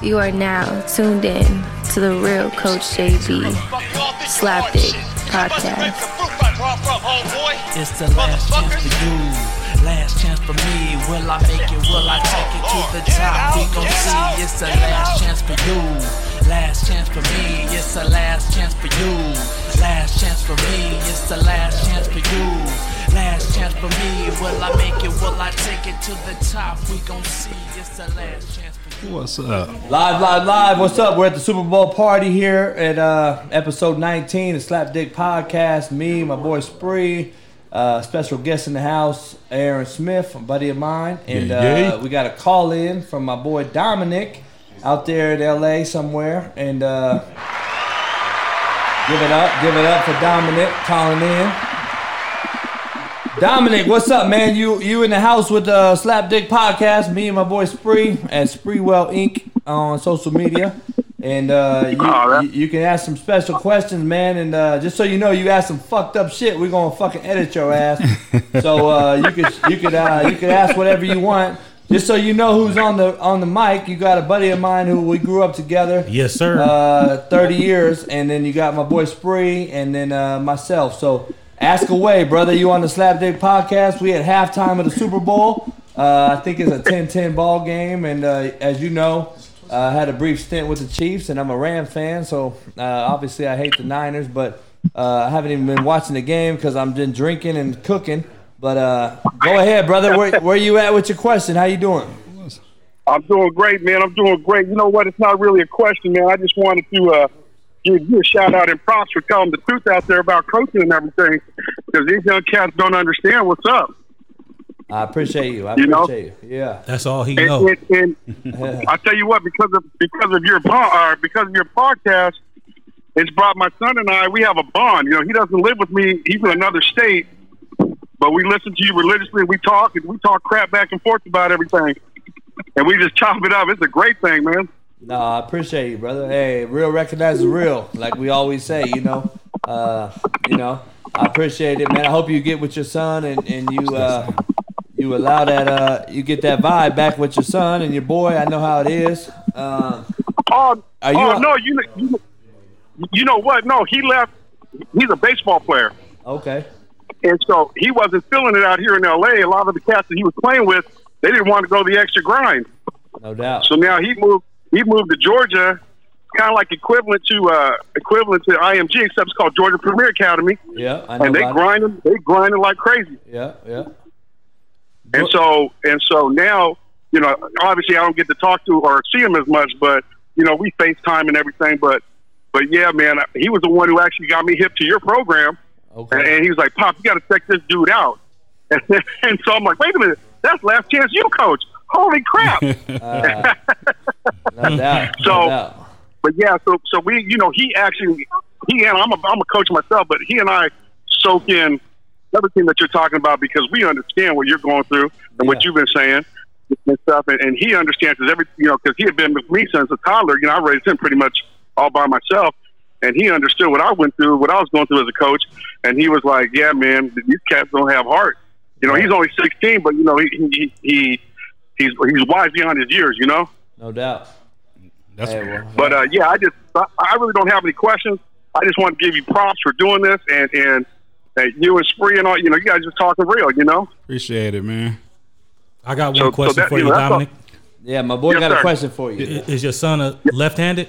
You are now tuned in to the real Coach JB Slapdick podcast. It's the last chance for you, last chance for me. Will I make it? Will I take it to the top? We gon' see. It's the last chance for you, last chance for me. It's the last chance for you, last chance for me. It's the last chance for you, last chance for me. Will I make it? Will I take it to the top? We gon' see. It's the last chance. What's up? Live, live, live. What's up? We're at the Super Bowl party here at uh, episode 19 of Slap Dick Podcast. Me, my boy Spree, uh, special guest in the house, Aaron Smith, a buddy of mine. And uh, we got a call in from my boy Dominic out there in LA somewhere. And uh, give it up, give it up for Dominic calling in. Dominic, what's up, man? You you in the house with the Slap Dick Podcast? Me and my boy Spree at Spreewell Inc. on social media, and uh, you, that- you you can ask some special questions, man. And uh, just so you know, you ask some fucked up shit, we're gonna fucking edit your ass. so uh, you could you could uh, you could ask whatever you want. Just so you know who's on the on the mic, you got a buddy of mine who we grew up together. Yes, sir. Uh, 30 years, and then you got my boy Spree, and then uh, myself. So ask away, brother. You on the Slap Dick podcast? We at halftime of the Super Bowl. Uh, I think it's a 10-10 ball game, and uh, as you know, uh, I had a brief stint with the Chiefs, and I'm a Ram fan. So uh, obviously, I hate the Niners, but uh, I haven't even been watching the game because I'm been drinking and cooking. But go ahead, brother. Where, where you at with your question? How you doing? I'm doing great, man. I'm doing great. You know what? It's not really a question, man. I just wanted to give you a shout out and props for telling the truth out there about coaching and everything, because these young cats don't understand what's up. I appreciate you. I You know? you. Yeah. That's all he And, knows. and, and I tell you what, because of because of your po- uh, because of your podcast, it's brought my son and I. We have a bond. You know, he doesn't live with me. He's in another state, but we listen to you religiously. We talk and we talk crap back and forth about everything, and we just chop it up. It's a great thing, man. No, I appreciate you, brother. Hey, real recognizes real, like we always say. You know, uh, you know, I appreciate it, man. I hope you get with your son and and you uh, you allow that uh, you get that vibe back with your son and your boy. I know how it is. Um, Oh, Are you oh a- no, you, you you know what? No, he left. He's a baseball player, okay, and so he wasn't feeling it out here in L.A. A lot of the cats that he was playing with, they didn't want to go the extra grind. no doubt. So now he moved. He moved to Georgia, kind of like equivalent to uh, equivalent to IMG, except it's called Georgia Premier Academy, Yeah, I know. and they grind them. grinding. They grinding like crazy. Yeah, yeah. And so and so now, you know, obviously I don't get to talk to or see him as much, but you know, we FaceTime and everything. But but yeah, man, he was the one who actually got me hip to your program, and, Okay. and he was like, "Pop, you got to check this dude out." And, and so I'm like, "Wait a minute, that's Last Chance U coach." Holy crap! Uh, no hmm. doubt. So- no doubt. but yeah, so so we, you know, he actually, he and I'm a, I'm a coach myself, but he and I soak in everything that you're talking about because we understand what you're going through and what you've been saying and stuff, and, and he understands because every, you know, because he had been with me since a toddler. You know, I raised him pretty much all by myself, and he understood what I went through, what I was going through as a coach, and he was like, "Yeah, man, these cats don't have heart." You know, he's only 16, but you know, he he, he he's he's wise beyond his years. You know. No doubt. That's Hey, well, But uh, yeah, I just I I really don't have any questions. I just want to give you props for doing this, and and uh, you and Spree and all. You know, you guys just talking real. You know. appreciate it, man. I got one So- so question that- for you you, know, that's Dominic. yeah, my boy Yes, got a sir. question for you. I- Is your son a left-handed?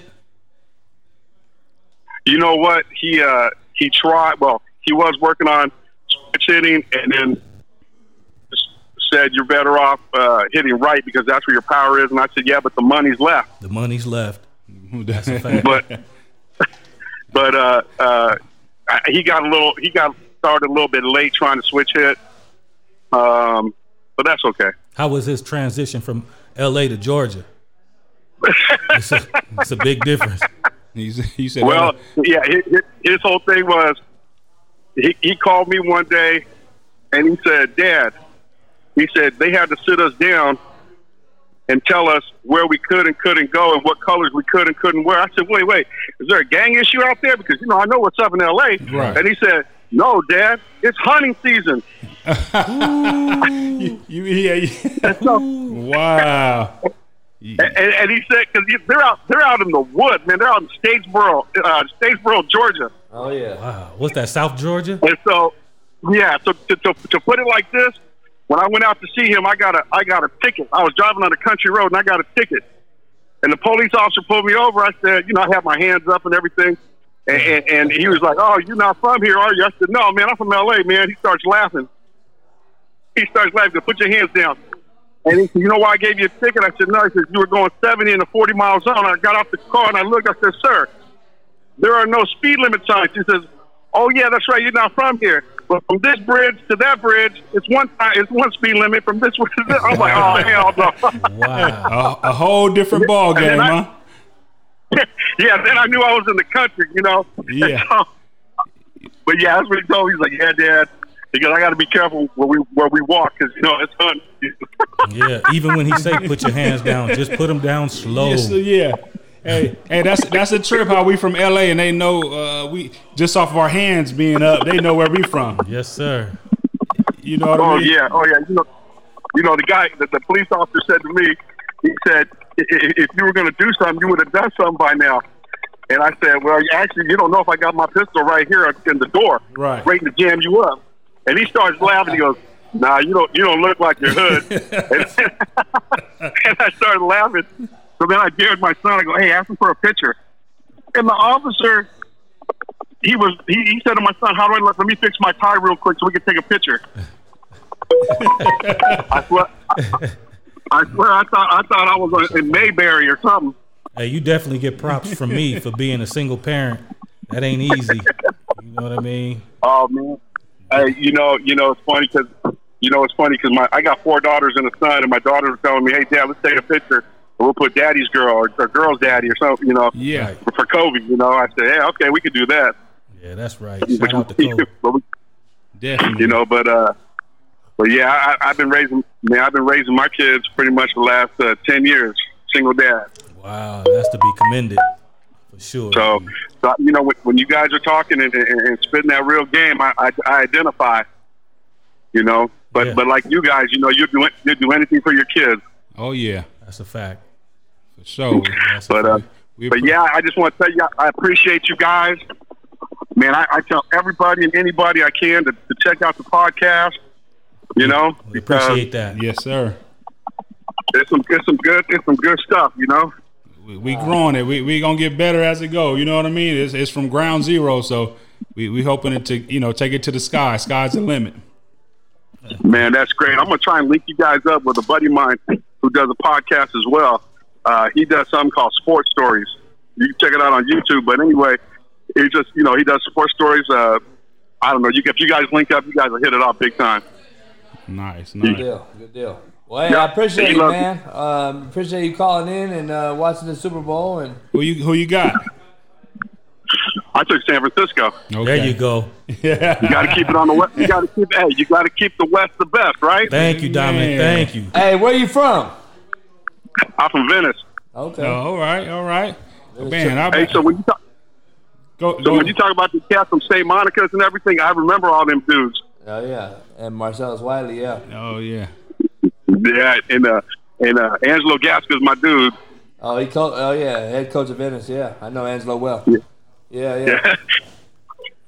You know what? He uh he tried. Well, he was working on switch hitting, and then s- said you're better off uh, hitting right because that's where your power is. And I said, yeah, but the money's left. The money's left. That's a fact. But but uh, uh, I- he got a little. He got started a little bit late trying to switch hit. Um, but that's okay. How was his transition from L.A. to Georgia? It's a, it's a big difference. He's, he said, Well, yeah, his, his whole thing was he, he called me one day and he said, Dad, he said they had to sit us down and tell us where we could and couldn't go and what colors we could and couldn't wear. I said, wait, wait, is there a gang issue out there? Because, you know, I know what's up in L.A. Right. And he said, no, Dad, it's hunting season. you, yeah, yeah. So, wow. And, and, and he said, because they're out, they're out in the wood, man. They're out in Statesboro, uh, Statesboro, Georgia. Oh yeah. Wow. What's that? South Georgia? And so, yeah. So to, to, to put it like this, when I went out to see him, I got a I got a ticket. I was driving on a country road and I got a ticket. And the police officer pulled me over. I said, you know, I had my hands up and everything. And, and, and he was like, "Oh, you're not from here, are you?" I said, "No, man, I'm from L.A., man." He starts laughing. He starts laughing. Put your hands down. And he said, "You know why I gave you a ticket?" I said, "No." He said, "You were going 70 in a 40 mile zone." I got off the car and I looked. I said, "Sir, there are no speed limit signs." He says, "Oh yeah, that's right. You're not from here." But from this bridge to that bridge, it's one time, it's one speed limit. From this one to this, I'm like, oh hell no. Wow. A, a whole different ball game, I- huh? yeah, then I knew I was in the country, you know. Yeah. but yeah, that's what he told me. He's like, "Yeah, Dad." Because I got to be careful where we where we walk, because you know it's hunting. Yeah. Even when he say put your hands down, just put them down slow. Yes, yeah. Hey, hey, that's that's a trip. How we from LA and they know uh, we just off of our hands being up, they know where we from. Yes, sir. You know what I Oh mean? yeah, oh yeah. You know, you know the guy, the, the police officer said to me, he said, "I- i- "If you were going to do something, you would have done something by now." And I said, "Well, actually, you don't know if I got my pistol right here in the door, Right. waiting to jam you up." And he starts laughing. He goes, "Nah, you don't, you don't look like your hood." and, and I started laughing. So then I dared my son. I go, "Hey, ask him for a picture." And the officer, he was, he, he said to my son, "How do I let, let me fix my tie real quick so we can take a picture?" I swear, I swear, I thought I thought I was in Mayberry or something. Hey, you definitely get props from me for being a single parent. That ain't easy. You know what I mean? Oh man, hey, you know, you know, it's funny because you know it's funny because my I got four daughters and a son, and my daughter was telling me, "Hey, Dad, let's take a picture. We'll put Daddy's girl or, or girl's daddy or something, you know, Yeah. for, for Kobe." You know, I said, "Yeah, okay, we could do that." Yeah, that's right. Shout out to Kobe. We- Definitely. you know, but uh, but yeah, I, I've been raising, man, I've been raising my kids pretty much the last uh, ten years, single dad. Wow, that's to be commended for sure. So, so you know, when, when you guys are talking and, and, and spitting that real game, I, I, I identify. You know, but Yeah. but like you guys, you know, you do you do anything for your kids. Oh yeah, that's a fact. For sure. But uh. We but yeah, I just want to tell you, I appreciate you guys. Man, I, I tell everybody and anybody I can to, to check out the podcast. You know, we appreciate that. Yes, sir. it's some it's some good it's some good stuff. You know. We, we growing it. We we gonna get better as it go. You know what I mean? It's it's from ground zero. So we we hoping it to you know take it to the sky. Sky's the limit. Man, that's great. I'm gonna try and link you guys up with a buddy of mine who does a podcast as well. Uh, he does something called Sports Stories. You can check it out on YouTube. But anyway, he just you know he does sports stories. Uh, I don't know. You if you guys link up, you guys will hit it off big time. Nice, Good deal. Good deal. Well, hey, Yeah. I appreciate He it, man. Um, appreciate you calling in and uh, watching the Super Bowl. And Who you who you got? I took San Francisco. There you go. Yeah. You got to keep it on the west. You got to keep. Hey, you got to keep the West the best, right? Thank you, Dominic. Man. Thank you. hey, where you from? I'm from Venice. Okay. Oh, all right, all right. Man, I Hey, so when you talk, go, so go when you talk about the cats from St. Monica's and everything, I remember all them dudes. Oh yeah, and Marcellus Wiley. Yeah. Oh yeah. Yeah, and uh, and uh, Angelo Gasca's my dude. Oh, he co- Oh yeah, head coach of Venice. Yeah, I know Angelo well. Yeah. Yeah, yeah.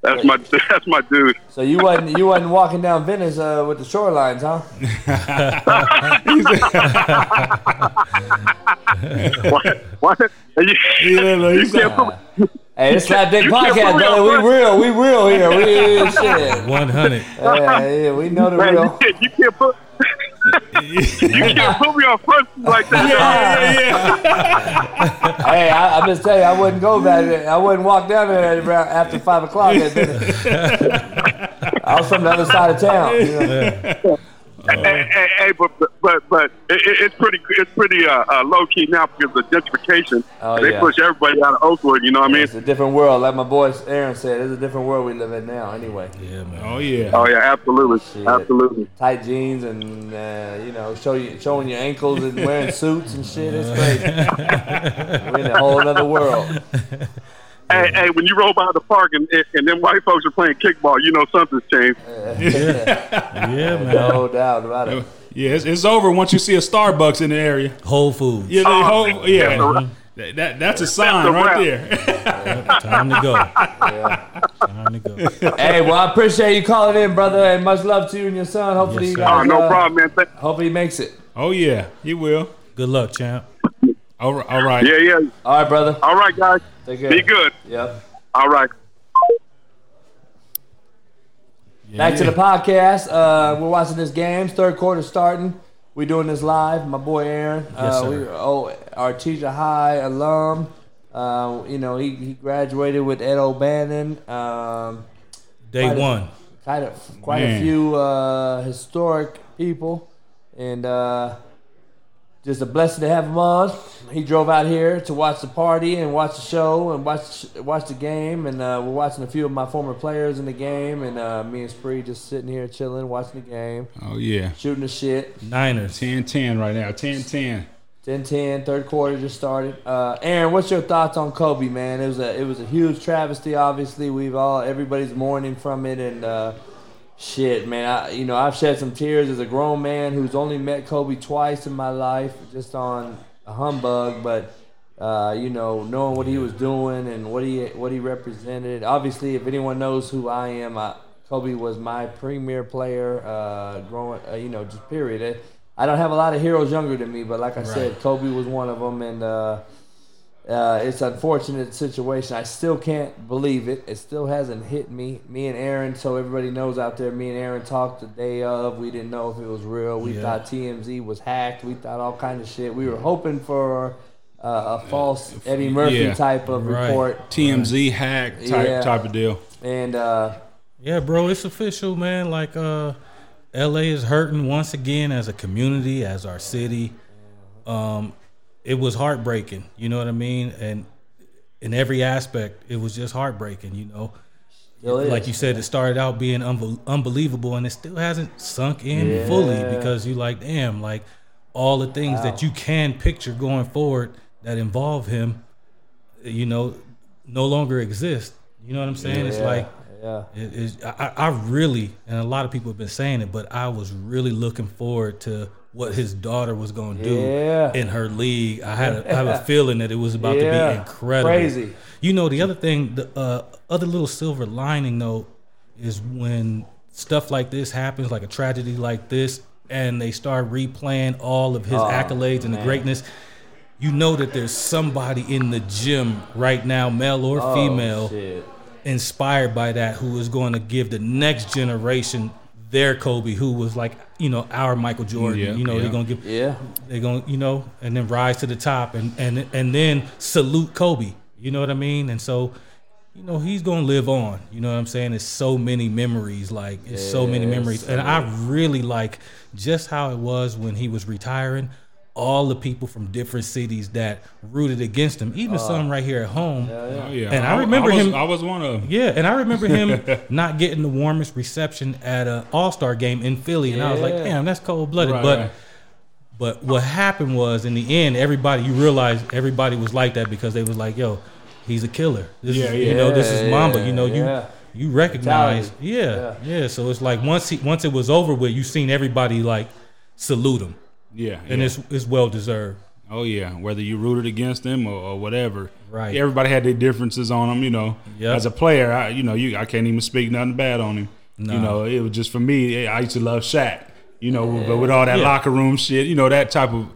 That's my that's my dude. So you wasn't you wasn't walking down Venice uh, with the shorelines, huh? what? what? You, Yeah, look, you can't put, Hey, it's Slap Dick Podcast, put brother. We front. real, we real here. We shit. 100. Yeah, yeah, we know the man, you real. can't, you can't put you can't put me on front like that. yeah, yeah. yeah. Hey, I, I'm just telling you, I wouldn't go back there. I wouldn't walk down there after five o'clock. At Venice. I was from the other side of town. You know? Hey, hey, hey, but but but, but it, it- it's pretty it's pretty uh, uh, low key now because of gentrification. Oh, they yeah. push everybody out of Oakwood. You know what I mean? It's a different world, like my boy Aaron said. It's a different world we live in now. Anyway, Yeah, man. Oh yeah. Oh yeah, absolutely, Shit. absolutely. tight jeans and uh, you know, show you showing your ankles and wearing suits and shit. It's crazy. We're in a whole other world. Hey, hey, when you roll by the park and and them white folks are playing kickball, you know something's changed. Yeah, man. No doubt about it. Yeah, it's, it's over once you see a Starbucks in the area. Whole Foods. Yeah, they Oh, whole, yeah. that's a. That, that- that's a sign a right wrap. there. Time to go. Time to go. hey, well, I appreciate you calling in, brother, and much love to you and your son. Hopefully, Yes, you guys. Oh, no uh, problem, man. Hopefully, he makes it. oh yeah, he will. Good luck, champ. All right, all right. Yeah, yeah. All right, brother. All right, guys. Take care. Be good. Yep. All right. Back to the podcast. Uh, we're watching this game. Third quarter starting. We're doing this live. My boy Aaron. Yes, uh, sir. we, oh, Artesia High alum. Uh, you know, he, he graduated with Ed O'Bannon. Um, Day Quite a- one. quite a quite a few uh, historic people, and uh, just a blessing to have him on. He drove out here to watch the party and watch the show and watch watch the game, and uh, we're watching a few of my former players in the game, and uh, me and Spree just sitting here chilling, watching the game, Oh yeah. shooting the shit. Niners. 10-10 right now. 10-10. 10-10, third quarter just started. Uh, Aaron, what's your thoughts on Kobe, man? It was a it was a huge travesty. Obviously, we've all everybody's mourning from it, and uh, shit, man. I you know I've shed some tears as a grown man who's only met Kobe twice in my life, just on a humbug, but. Uh, you know, knowing what he was doing and what he what he represented. Obviously, if anyone knows who I am, I, Kobe was my premier player. Uh, growing, uh, you know, just period. I don't have a lot of heroes younger than me, but like I said, Kobe was one of them, and uh, uh, it's unfortunate situation. I still can't believe it. It still hasn't hit me. Me and Aaron, so everybody knows out there. Me and Aaron talked the day of. We didn't know if it was real. We Yeah. thought TMZ was hacked. We thought all kind of shit. We were hoping for uh, a false Eddie Murphy yeah. type of Right. report, TMZ hack type Yeah. type of deal. and uh, Yeah, bro, it's official, man. Like, uh, LA is hurting once again as a community, as our city. Um, it was heartbreaking, you know what I mean? And in every aspect, it was just heartbreaking, you know. Like you said, it started out being unbel- unbelievable, and it still hasn't sunk in fully because you like, damn, like all the things that you can picture going forward that involve him, you know, no longer exist. You know what I'm saying? It's Yeah, like yeah. it is. I, I really, and a lot of people have been saying it, but I was really looking forward to what his daughter was going to do Yeah. in her league. I had, a, I have a feeling that it was about to be incredible, Crazy. You know, the other thing, the uh, other little silver lining though, is when stuff like this happens, like a tragedy like this, and they start replaying all of his accolades and the greatness. You know that there's somebody in the gym right now, male or Oh, female, shit. inspired by that who is going to give the next generation their Kobe, who was like, you know, our Michael Jordan. Yeah, you know, yeah. they're gonna give Yeah. they're gonna, you know, and then rise to the top and and and then salute Kobe. You know what I mean? And so, you know, he's gonna live on. You know what I'm saying? It's so many memories, like it's so many memories. And I really like just how it was when he was retiring. All the people from different cities that rooted against him, even uh, some right here at home. Oh yeah. And I remember was, him- I was one of them. Yeah, and I remember him not getting the warmest reception at a All Star game in Philly, and I was like, "Damn, that's cold blooded." Right, but right. but what happened was, in the end, everybody you realize everybody was like that because they was like, "Yo, he's a killer. This Yeah, is, yeah. you know, this is Mamba. You know, you yeah. you recognize, Mentality. yeah, yeah, So it's like once he once it was over with, you seen everybody like salute him, Yeah. and yeah. it's it's well deserved. Oh yeah, whether you rooted against them or, or whatever. Right. Everybody had their differences on them, you know. Yep. As a player, I, you know, you I can't even speak nothing bad on him. No. You know, it was just for me. I used to love Shaq. You know, but with all that Yeah. locker room shit, you know, that type of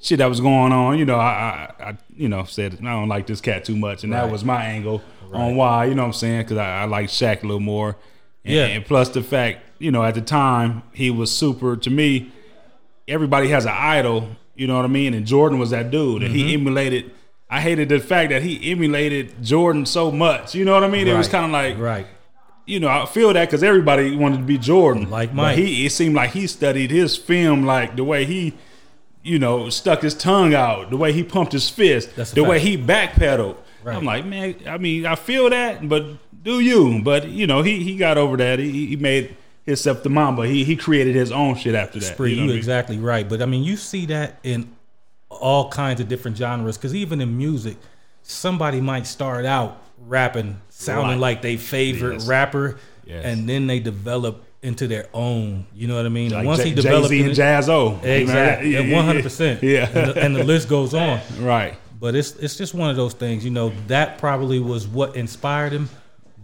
shit that was going on. You know, I, I, I you know, said I don't like this cat too much, and that was my angle on why. You know what I'm saying? Because I, I like Shaq a little more. And, Yeah. And plus the fact, you know, at the time he was super to me everybody has an idol, you know what I mean? And Jordan was that dude. And Mm-hmm. he emulated I hated the fact that he emulated Jordan so much. You know what I mean? It was kind of like, Right. you know, I feel that because everybody wanted to be Jordan. Like But he, it seemed like he studied his film, like the way he, you know, stuck his tongue out, the way he pumped his fist, the way he backpedaled. Right. I'm like, man, I mean, I feel that, but do you? But you know, he he got over that. He, he made himself the Mamba. He he created his own shit after that. Spree, you know I mean? exactly right. But I mean, you see that in all kinds of different genres. Because even in music, somebody might start out rapping, sounding like they favorite Yes. rapper, Yes. and then they develop into their own. You know what I mean? Like Once J- he developed Jay-Z and Jaz-O. exactly, one hundred percent. Yeah. and the, and the list goes on. Right. But it's it's just one of those things. You know, that probably was what inspired him.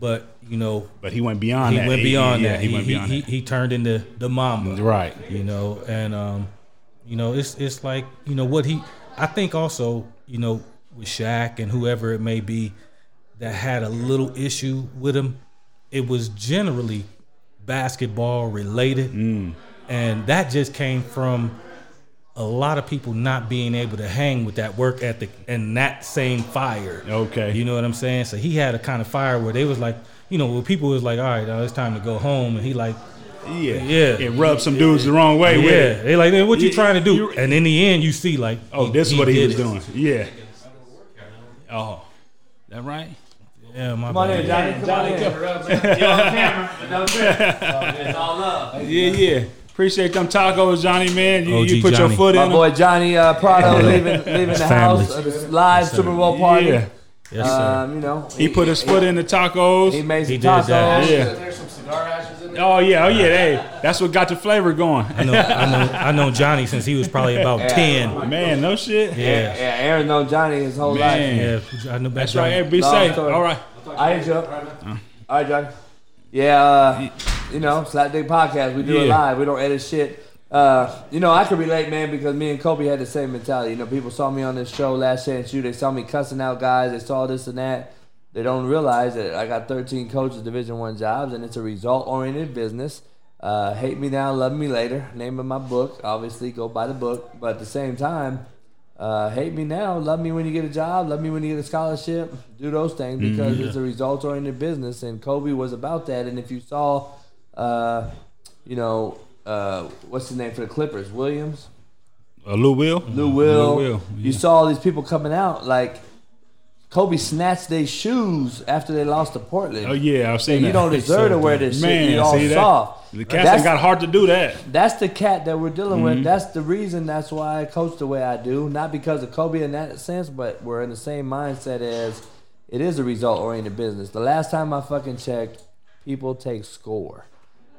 But you know, But he went beyond he that. went beyond yeah, that. He, went beyond he, that. he turned into the Mamba. Right. You know, and um, you know, it's it's like you know what he. I think also, you know, with Shaq and whoever it may be that had a little issue with him, it was generally basketball related, Mm. and that just came from a lot of people not being able to hang with that work ethic and that same fire. Okay. You know what I'm saying? So he had a kind of fire where they was like, you know, where people was like, all right, now it's time to go home, and he like, Yeah. Yeah. It rubbed some dudes the wrong way with yeah, it. they like, "Man, what you You- trying to do? you- And in the end, you see like, Oh, this is what he was it. doing. Yeah. Oh. That right? Yeah, my Come on in, bad. Johnny. Come on in. You're on camera. No trip. So It's all love. Yeah, yeah. Appreciate them tacos, Johnny, man. You, you put Johnny. your foot My in boy Johnny uh, Prado leaving leaving the family. house of the live Super Bowl party. Yeah. Yes, sir. Um, you know, He put his foot in the tacos. He made some He did tacos. that. Yeah. There's some cigar ashes in there. Oh yeah, oh yeah. Hey, that's what got the flavor going. I know, I know, I know Johnny since he was probably about ten. Man, no shit. Yeah, Yeah, Aaron known Johnny his whole Man. life. yeah, I know about That's right. Hey, be Long safe. All right. I hit you up. All right, Johnny. Yeah, uh, you know, Slap Dick Podcast. We do it live. We don't edit shit. Uh, you know, I could relate, man, because me and Kobe had the same mentality. You know, people saw me on this show Last Chance U. They saw me cussing out guys. They saw this and that. They don't realize that I got 13 coaches, Division One jobs, and it's a result-oriented business. Uh, hate me now, love me later. Name of my book. Obviously, go buy the book. But at the same time, uh, hate me now, love me when you get a job, love me when you get a scholarship. Do those things because it's a results oriented business, and Kobe was about that. And if you saw, uh, you know, uh, what's his name for the Clippers, Williams, Uh, Lou Will. Lou Will, Lou Will. you saw all these people coming out like. Kobe snatched their shoes after they lost to Portland. Oh yeah, I've seen And that. you don't deserve to wear this Man, shit. You all that? soft. The cats that's- got hard to do that. that's the cat that we're dealing Mm-hmm. with. That's the reason. That's why I coach the way I do. Not because of Kobe in that sense, but we're in the same mindset as it is a result oriented business. The last time I fucking checked, people take score.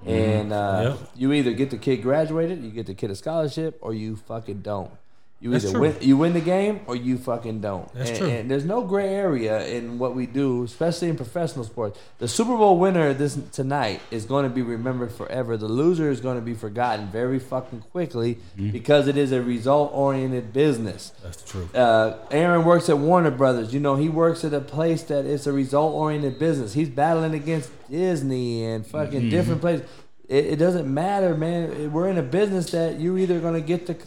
Mm-hmm. And uh, Yep. you either get the kid graduated, you get the kid a scholarship, or you fucking don't. You That's either true. win, you win the game, or you fucking don't. That's and, true. and there's no gray area in what we do, especially in professional sports. The Super Bowl winner this tonight is going to be remembered forever. The loser is going to be forgotten very fucking quickly Mm-hmm. because it is a result-oriented business. That's true. Uh, Aaron works at Warner Brothers. You know, he works at a place that is a result-oriented business. He's battling against Disney and fucking different places. It, it doesn't matter, man. We're in a business that you're either going to get the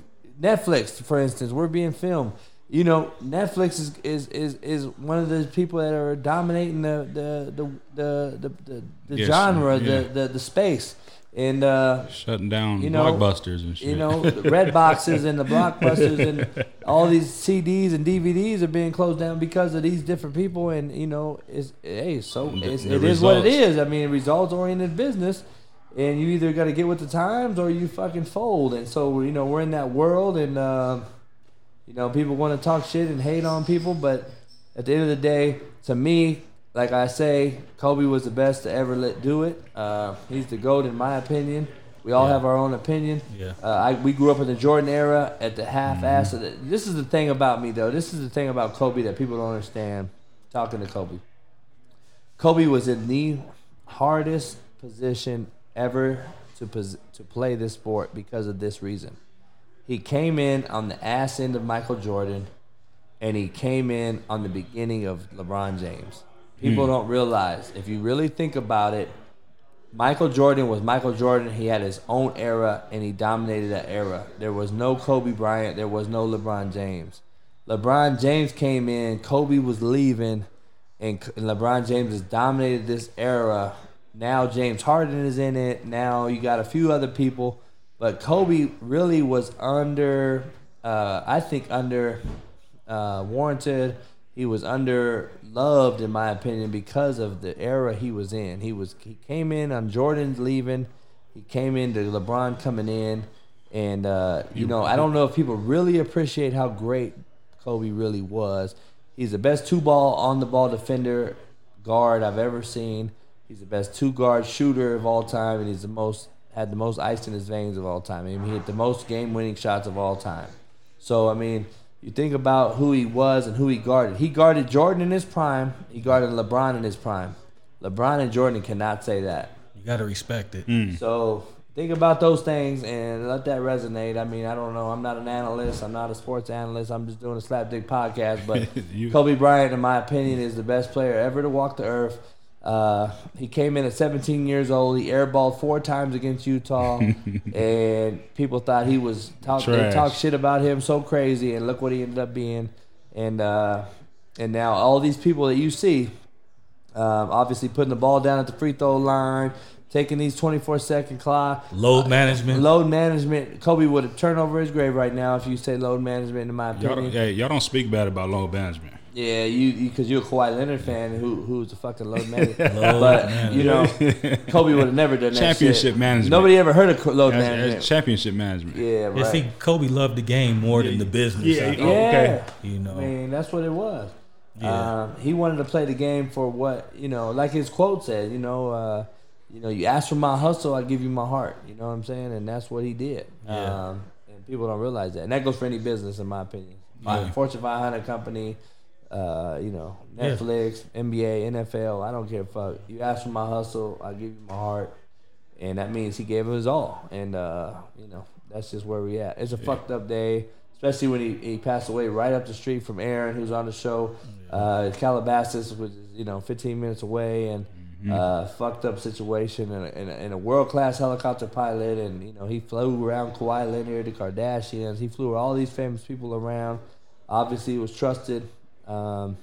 Netflix, for instance. We're being filmed. You know, Netflix is is, is, is one of the people that are dominating the the the the the, the, Yes, genre, yeah. the, the the space, and uh, Shutting down You know, blockbusters and shit. you know, the red boxes and the blockbusters and all these CDs and DVDs are being closed down because of these different people. And you know, it's hey, so it's, it is what it is. I mean, results oriented business, and you either got to get with the times or you fucking fold. And so you know, we're in that world, and uh, you know, people want to talk shit and hate on people, but at the end of the day, to me. Like I say, Kobe was the best to ever let do it. Uh, he's the goat in my opinion. We all Yeah. have our own opinion. Yeah. Uh, I, we grew up in the Jordan era at the half-ass. Mm-hmm. The, this is the thing about me, though. This is the thing about Kobe that people don't understand. Talking to Kobe, Kobe was in the hardest position ever to pos- to play this sport because of this reason. He came in on the ass end of Michael Jordan, and he came in on the beginning of LeBron James. People hmm. don't realize if you really think about it, Michael Jordan was Michael Jordan. He had his own era and he dominated that era. There was no Kobe Bryant. There was no LeBron James. LeBron James came in. Kobe was leaving, and and LeBron James has dominated this era. Now James Harden is in it. Now you got a few other people, but Kobe really was under. Uh, I think under uh, warranted. He was under loved, in my opinion, because of the era he was in. He was he came in on Jordan's leaving. He came into LeBron coming in, and uh, you know I don't know if people really appreciate how great Kobe really was. He's the best two ball on the ball defender guard I've ever seen. He's the best two guard shooter of all time, and he's the most had the most ice in his veins of all time. I mean, he hit the most game-winning shots of all time. So I mean, you think about who he was and who he guarded. He guarded Jordan in his prime. He guarded LeBron in his prime. LeBron and Jordan cannot say that. You got to respect it. Mm. So think about those things and let that resonate. I mean, I don't know. I'm not an analyst. I'm not a sports analyst. I'm just doing a slapdick podcast. But You- Kobe Bryant, in my opinion, is the best player ever to walk the earth. Uh, he came in at 17 years old. He airballed four times against Utah, and people thought he was talk. They Trash. talk shit about him so crazy, and look what he ended up being. And uh, and now all these people that you see, um, obviously putting the ball down at the free throw line, taking these 24 second clock. Load management. Load management. Kobe would have turned over his grave right now if you say load management. In my Y'all opinion, don't, hey, y'all don't speak bad about load management. Yeah, you because you, are a Kawhi Leonard fan who who's a fucking load management. Load but management. you know, Kobe would have never done that. Championship shit. management. Nobody ever heard of co- load That's, management. that's championship management. yeah, right. You see, Kobe loved the game more than the business. Yeah, I he- oh, okay. Yeah. You know. I mean, that's what it was. Yeah. Um, he wanted to play the game for what you know, like his quote said. You know, uh, you know, you ask for my hustle, I give you my heart. You know what I'm saying? And that's what he did. Yeah. Um, and people don't realize that, and that goes for any business, in my opinion. Yeah. Fortune 500 company, uh, you know, Yeah. Netflix, NBA, NFL. I don't care. Fuck. You ask for my hustle, I give you my heart, and that means he gave his all. And uh, you know, that's just where we at. It's a fucked up day, especially when he, he passed away right up the street from Aaron, who's on the show. Uh, Calabasas, which is you know 15 minutes away, and uh, fucked up situation, and, a- and, a- and a world class helicopter pilot, and you know he flew around Kawhi Leonard, the Kardashians, he flew all these famous people around. Obviously, he was trusted. Um,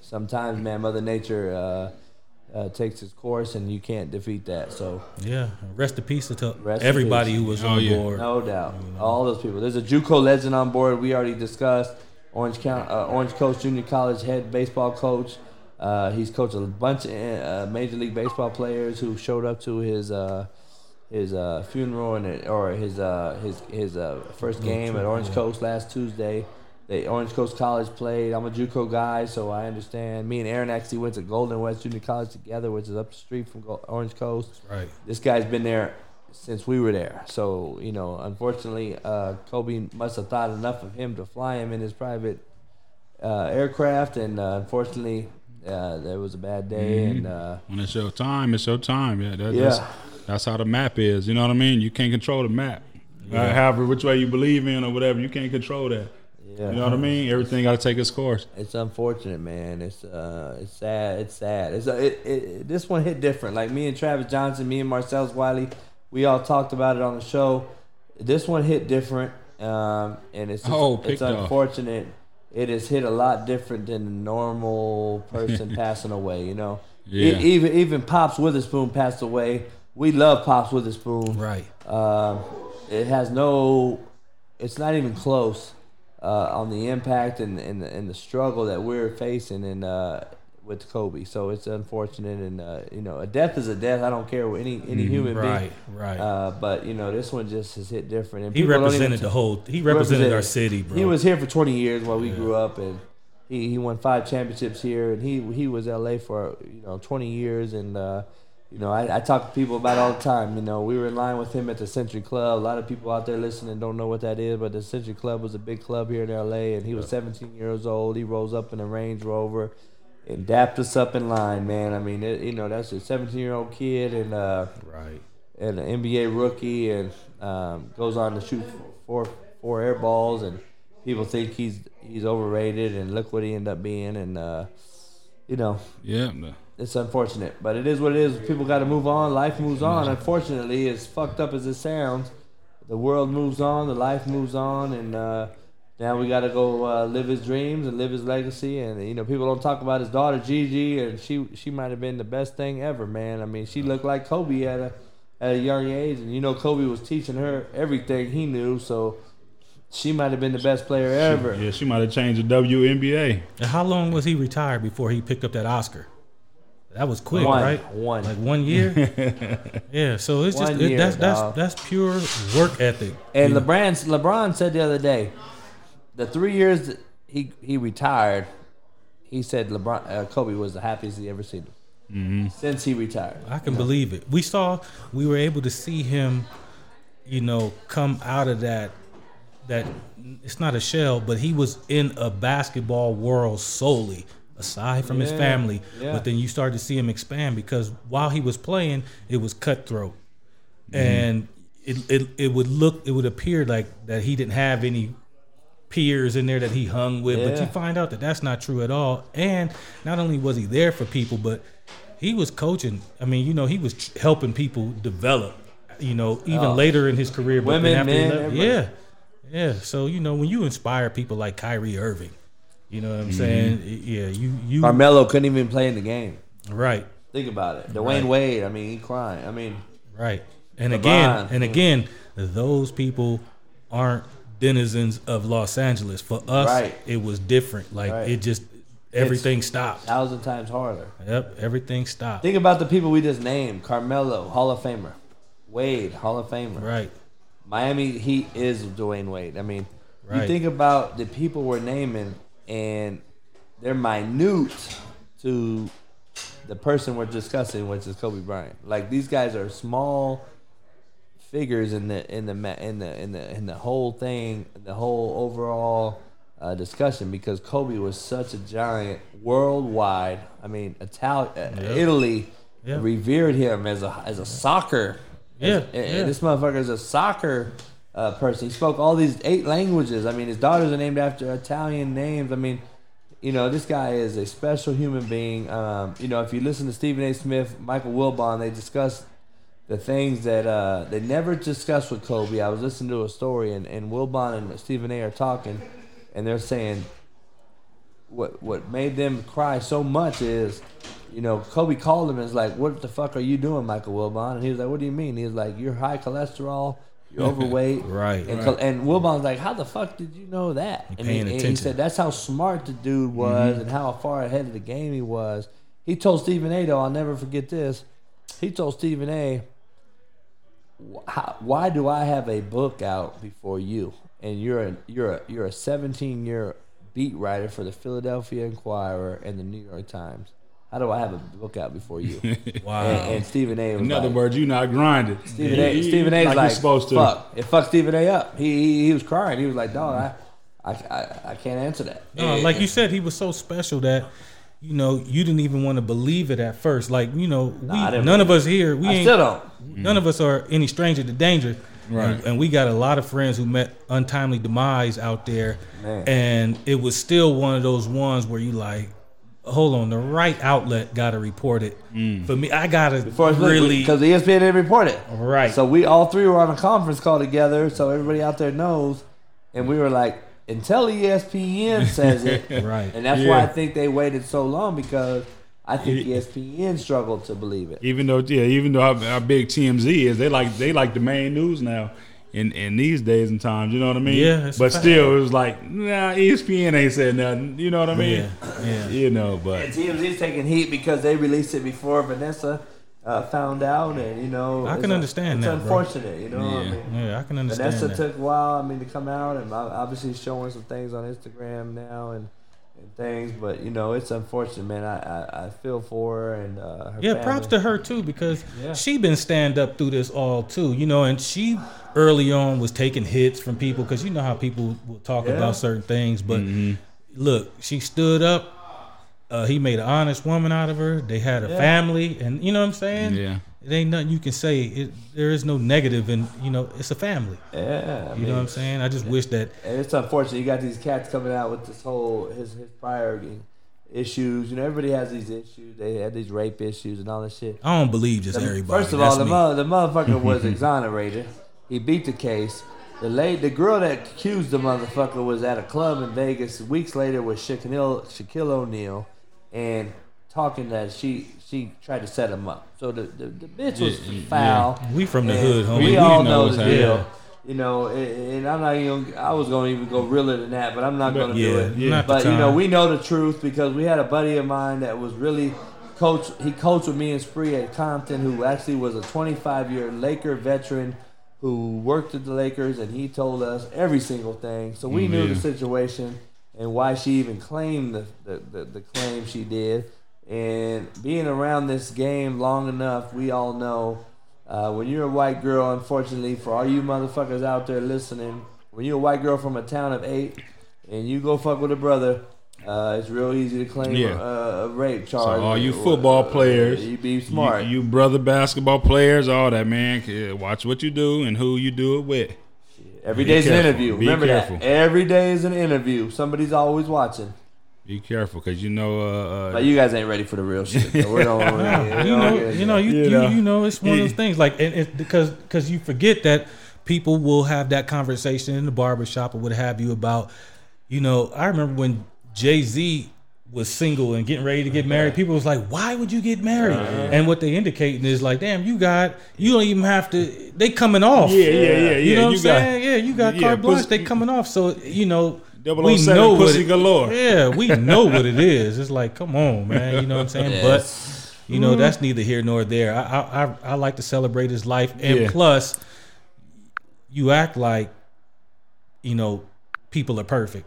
sometimes, man, Mother Nature uh, uh, takes its course, and you can't defeat that. So, Yeah. Rest in peace to Rest everybody peace. who was Oh, on yeah. board. no doubt, all those people. There's a JUCO legend on board. We already discussed Orange County, uh, Orange Coast Junior College head baseball coach. Uh, he's coached a bunch of uh, major league baseball players who showed up to his uh, his uh, funeral and it, or his uh, his his uh, first game at Orange Coast last Tuesday. They Orange Coast College played. I'm a JUCO guy, so I understand. Me and Aaron actually went to Golden West Junior College together, which is up the street from Orange Coast Right. this guy's been there since we were there. So you know, unfortunately, uh, Kobe must have thought enough of him to fly him in his private uh, aircraft, and uh, unfortunately, uh, there was a bad day, and uh, When it's your time, it's your time. Yeah, that, Yeah. That's, that's how the map is. You know what I mean? You can't control the map. Uh, however, which way you believe in or whatever, you can't control that. Yeah, You know what I mean? Everything got to take its course. it's unfortunate, man. It's uh, it's sad. It's sad. It's uh, it, it, it, this one hit different. Like me and Travis Johnson, me and Marcellus Wiley, we all talked about it on the show. This one hit different, um, and it's just, Oh, it's picked up. unfortunate. It has hit a lot different than a normal person passing away. You know, E- Yeah. even even Pops Witherspoon passed away. We love Pops Witherspoon. Right. Um, it has no, it's not even close uh, on the impact and, and, the, and the struggle that we're facing in, uh, with Kobe. So it's unfortunate. And, uh, you know, a death is a death. I don't care what any, any human Right. being. Right. Uh, but, you know, this one just has hit different. And he people don't even represented the whole. He represented our city, bro. He was here for 20 years while we grew up. And he, he won five championships here. And he, he was LA for, you know, 20 years. And, uh, you know, I, I talk to people about it all the time. You know, we were in line with him at the Century Club. A lot of people out there listening don't know what that is, but the Century Club was a big club here in LA, and he was 17 years old. He rolls up in a Range Rover and dapped us up in line, man. I mean, it, you know, that's a 17 year old kid and uh, right. and an NBA rookie, and um, goes on to shoot four four air balls, and people think he's he's overrated, and look what he ended up being, and uh, you know, Yeah. It's unfortunate, but it is what it is. People got to move on. Life moves on. Unfortunately, as fucked up as it sounds, the world moves on. The life moves on, and uh, now we got to go uh, live his dreams and live his legacy. And you know, people don't talk about his daughter Gigi, and she she might have been the best thing ever, man. I mean, she looked like Kobe at a at a young age, and you know, Kobe was teaching her everything he knew, so. She might have been the best player ever. Yeah, she might have changed the WNBA. And how long was he retired before he picked up that Oscar? That was quick, One. right? One. Like one year. yeah. So it's just it, year, that's dog. that's that's pure work ethic. And know? LeBron LeBron said the other day, the three years that he he retired, he said LeBron uh, Kobe was the happiest he ever seen him. since he retired. I can believe it. We saw we were able to see him, you know, come out of that that it's not a shell, but he was in a basketball world solely aside from his family. yeah. But then you started to see him expand because while he was playing, it was cutthroat. Mm-hmm. And it, it it would look it would appear like that he didn't have any peers in there that he hung with, but you find out that that's not true at all. And not only was he there for people, but he was coaching. I mean, you know, he was helping people develop. You know, even Oh. later in his career, but Women, then after he men, yeah, yeah. So you know, when you inspire people like Kyrie Irving, you know what I'm mm-hmm. saying? Yeah, you you Carmelo couldn't even play in the game. right, Think about it. Dwyane Right. Wade. I mean, he crying. I mean, right. And LeBron, again, and again, those people aren't denizens of Los Angeles. For us, Right. it was different. Like Right. it just everything stopped. thousand times harder. Yep, everything stopped. Think about the people we just named: Carmelo, Hall of Famer; Wade, Hall of Famer; Right. Miami Heat is Dwyane Wade. I mean, you think about the people we're naming, and they're minute to the person we're discussing, which is Kobe Bryant. Like these guys are small figures in the in the in the in the in the whole thing, the whole overall uh, discussion because Kobe was such a giant worldwide. I mean, Itali- uh, Italy Yeah. revered him as a as a soccer. Yeah, as- and yeah. this motherfucker is a soccer uh, person. He spoke all these eight languages. I mean, his daughters are named after Italian names. I mean, you know, this guy is a special human being. Um, you know, if you listen to Stephen A. Smith, Michael Wilbon, they discuss the things that uh, they never discussed with Kobe. I was listening to a story, and, and Wilbon and Stephen A. are talking, and they're saying what what made them cry so much is, you know, Kobe called him and was like, "What the fuck are you doing, Michael Wilbon?" And he was like, "What do you mean?" He was like, "You're high cholesterol." You're overweight, Right, And, right. And Wilbon's like, "How the fuck did you know that?" And he said, "That's how smart the dude was, and how far ahead of the game he was." He told Stephen A. though, I'll never forget this. He told Stephen A. Why do I have a book out before you? And you're a you're a you're a 17 year beat writer for the Philadelphia Inquirer and the New York Times. How do I have a book out before you? Wow. and, and Stephen A. was In other like, words, you're not grinded. Stephen A. Stephen A. like, like, you're supposed to. fuck. It fucked Stephen A. up. He, he he was crying. He was like, dog, I I, I, I can't answer that. No, like you said, he was so special that you know you didn't even want to believe it at first. Like you know, we I didn't none of us here, we I ain't, still don't. none of us are any stranger to danger. Right. And, and we got a lot of friends who met untimely demise out there, Man. and it was still one of those ones where you like. Hold on, the right outlet got to report it. Mm. For me, I gotta really because ESPN didn't report it. Right. So we all three were on a conference call together, so everybody out there knows, and we were like, until ESPN says it, Right. And that's why I think they waited so long because I think ESPN struggled to believe it. Even though, yeah, even though how, how big TMZ is, they like they like the main news now. In, in these days and times, you know what I mean. Yeah, but fact. still, it was like, nah, ESPN ain't said nothing. You know what I mean? Yeah, yeah. You know, but And TMZ's taking heat because they released it before Vanessa uh, found out, and you know, I it's can a- understand it's that, bro. unfortunate, you know. I Yeah. mean, yeah, I can understand Vanessa that. took a while, I mean, to come out, and obviously showing some things on Instagram now and, and things. But you know, it's unfortunate, man. I I, I feel for her and uh, her Yeah, family. props to her too because Yeah. she been stand up through this all too, you know. And she early on was taking hits from people because you know how people will talk Yeah. about certain things. But look, she stood up. Uh, he made an honest woman out of her. They had a Yeah. family, and you know what I'm saying. Yeah. It ain't nothing you can say. It, there is no negative, and you know it's a family. Yeah, I You mean, know what I'm saying? I just wish that And it's unfortunate you got these cats coming out with this whole his his prior issues. You know, everybody has these issues. They had these rape issues and all this shit. I don't believe just The- everybody. First of That's all, the, me. mo- the motherfucker was exonerated. He beat the case. The late, the girl that accused the motherfucker was at a club in Vegas weeks later with Shaquille, Shaquille O'Neal, and talking that she she tried to set him up. So the the, the bitch was Yeah, foul. We from the hood, homie. We, We all know the deal. You know, and, I'm not even. I was going to even go realer than that, but I'm not going to do it. yeah. But you know, we know the truth because we had a buddy of mine that was really coach. He coached with me and Spree at Compton, who actually was a 25 year Laker veteran who worked at the Lakers, and he told us every single thing. So we knew the situation and why she even claimed the, the, the, the claim she did. And being around this game long enough, we all know uh, when you're a white girl, unfortunately, for all you motherfuckers out there listening, when you're a white girl from a town of eight and you go fuck with a brother, uh, it's real easy to claim Yeah. a, a rape charge. So all you football Uh, players, you be smart. You, you brother basketball players, all that man. Watch what you do and who you do it with. Every be day's an interview. Be Remember careful. that. Every day is an interview. Somebody's always watching. Be careful, cause you know. Uh, uh, But you guys ain't ready for the real shit. So we don't, yeah, you know, you know, you You you, know. you know, it's one of those things. Like, and it's because because you forget that people will have that conversation in the barbershop or what have you about, you know, I remember when Jay Z was single and getting ready to get married. People was like, "Why would you get married?" And what they indicating is like, "Damn, you got you don't even have to. They coming off. yeah, yeah, yeah, yeah. You know what I'm got- saying? Yeah, you got yeah, carte blanche. They coming off. So you know, 007 what pussy it- galore. Yeah, we know what it is. It's like, come on, man. You know what I'm saying? Yes. But you know, mm-hmm. that's neither here nor there. I, I I I like to celebrate his life, and Yeah. plus, you act like, you know, people are perfect,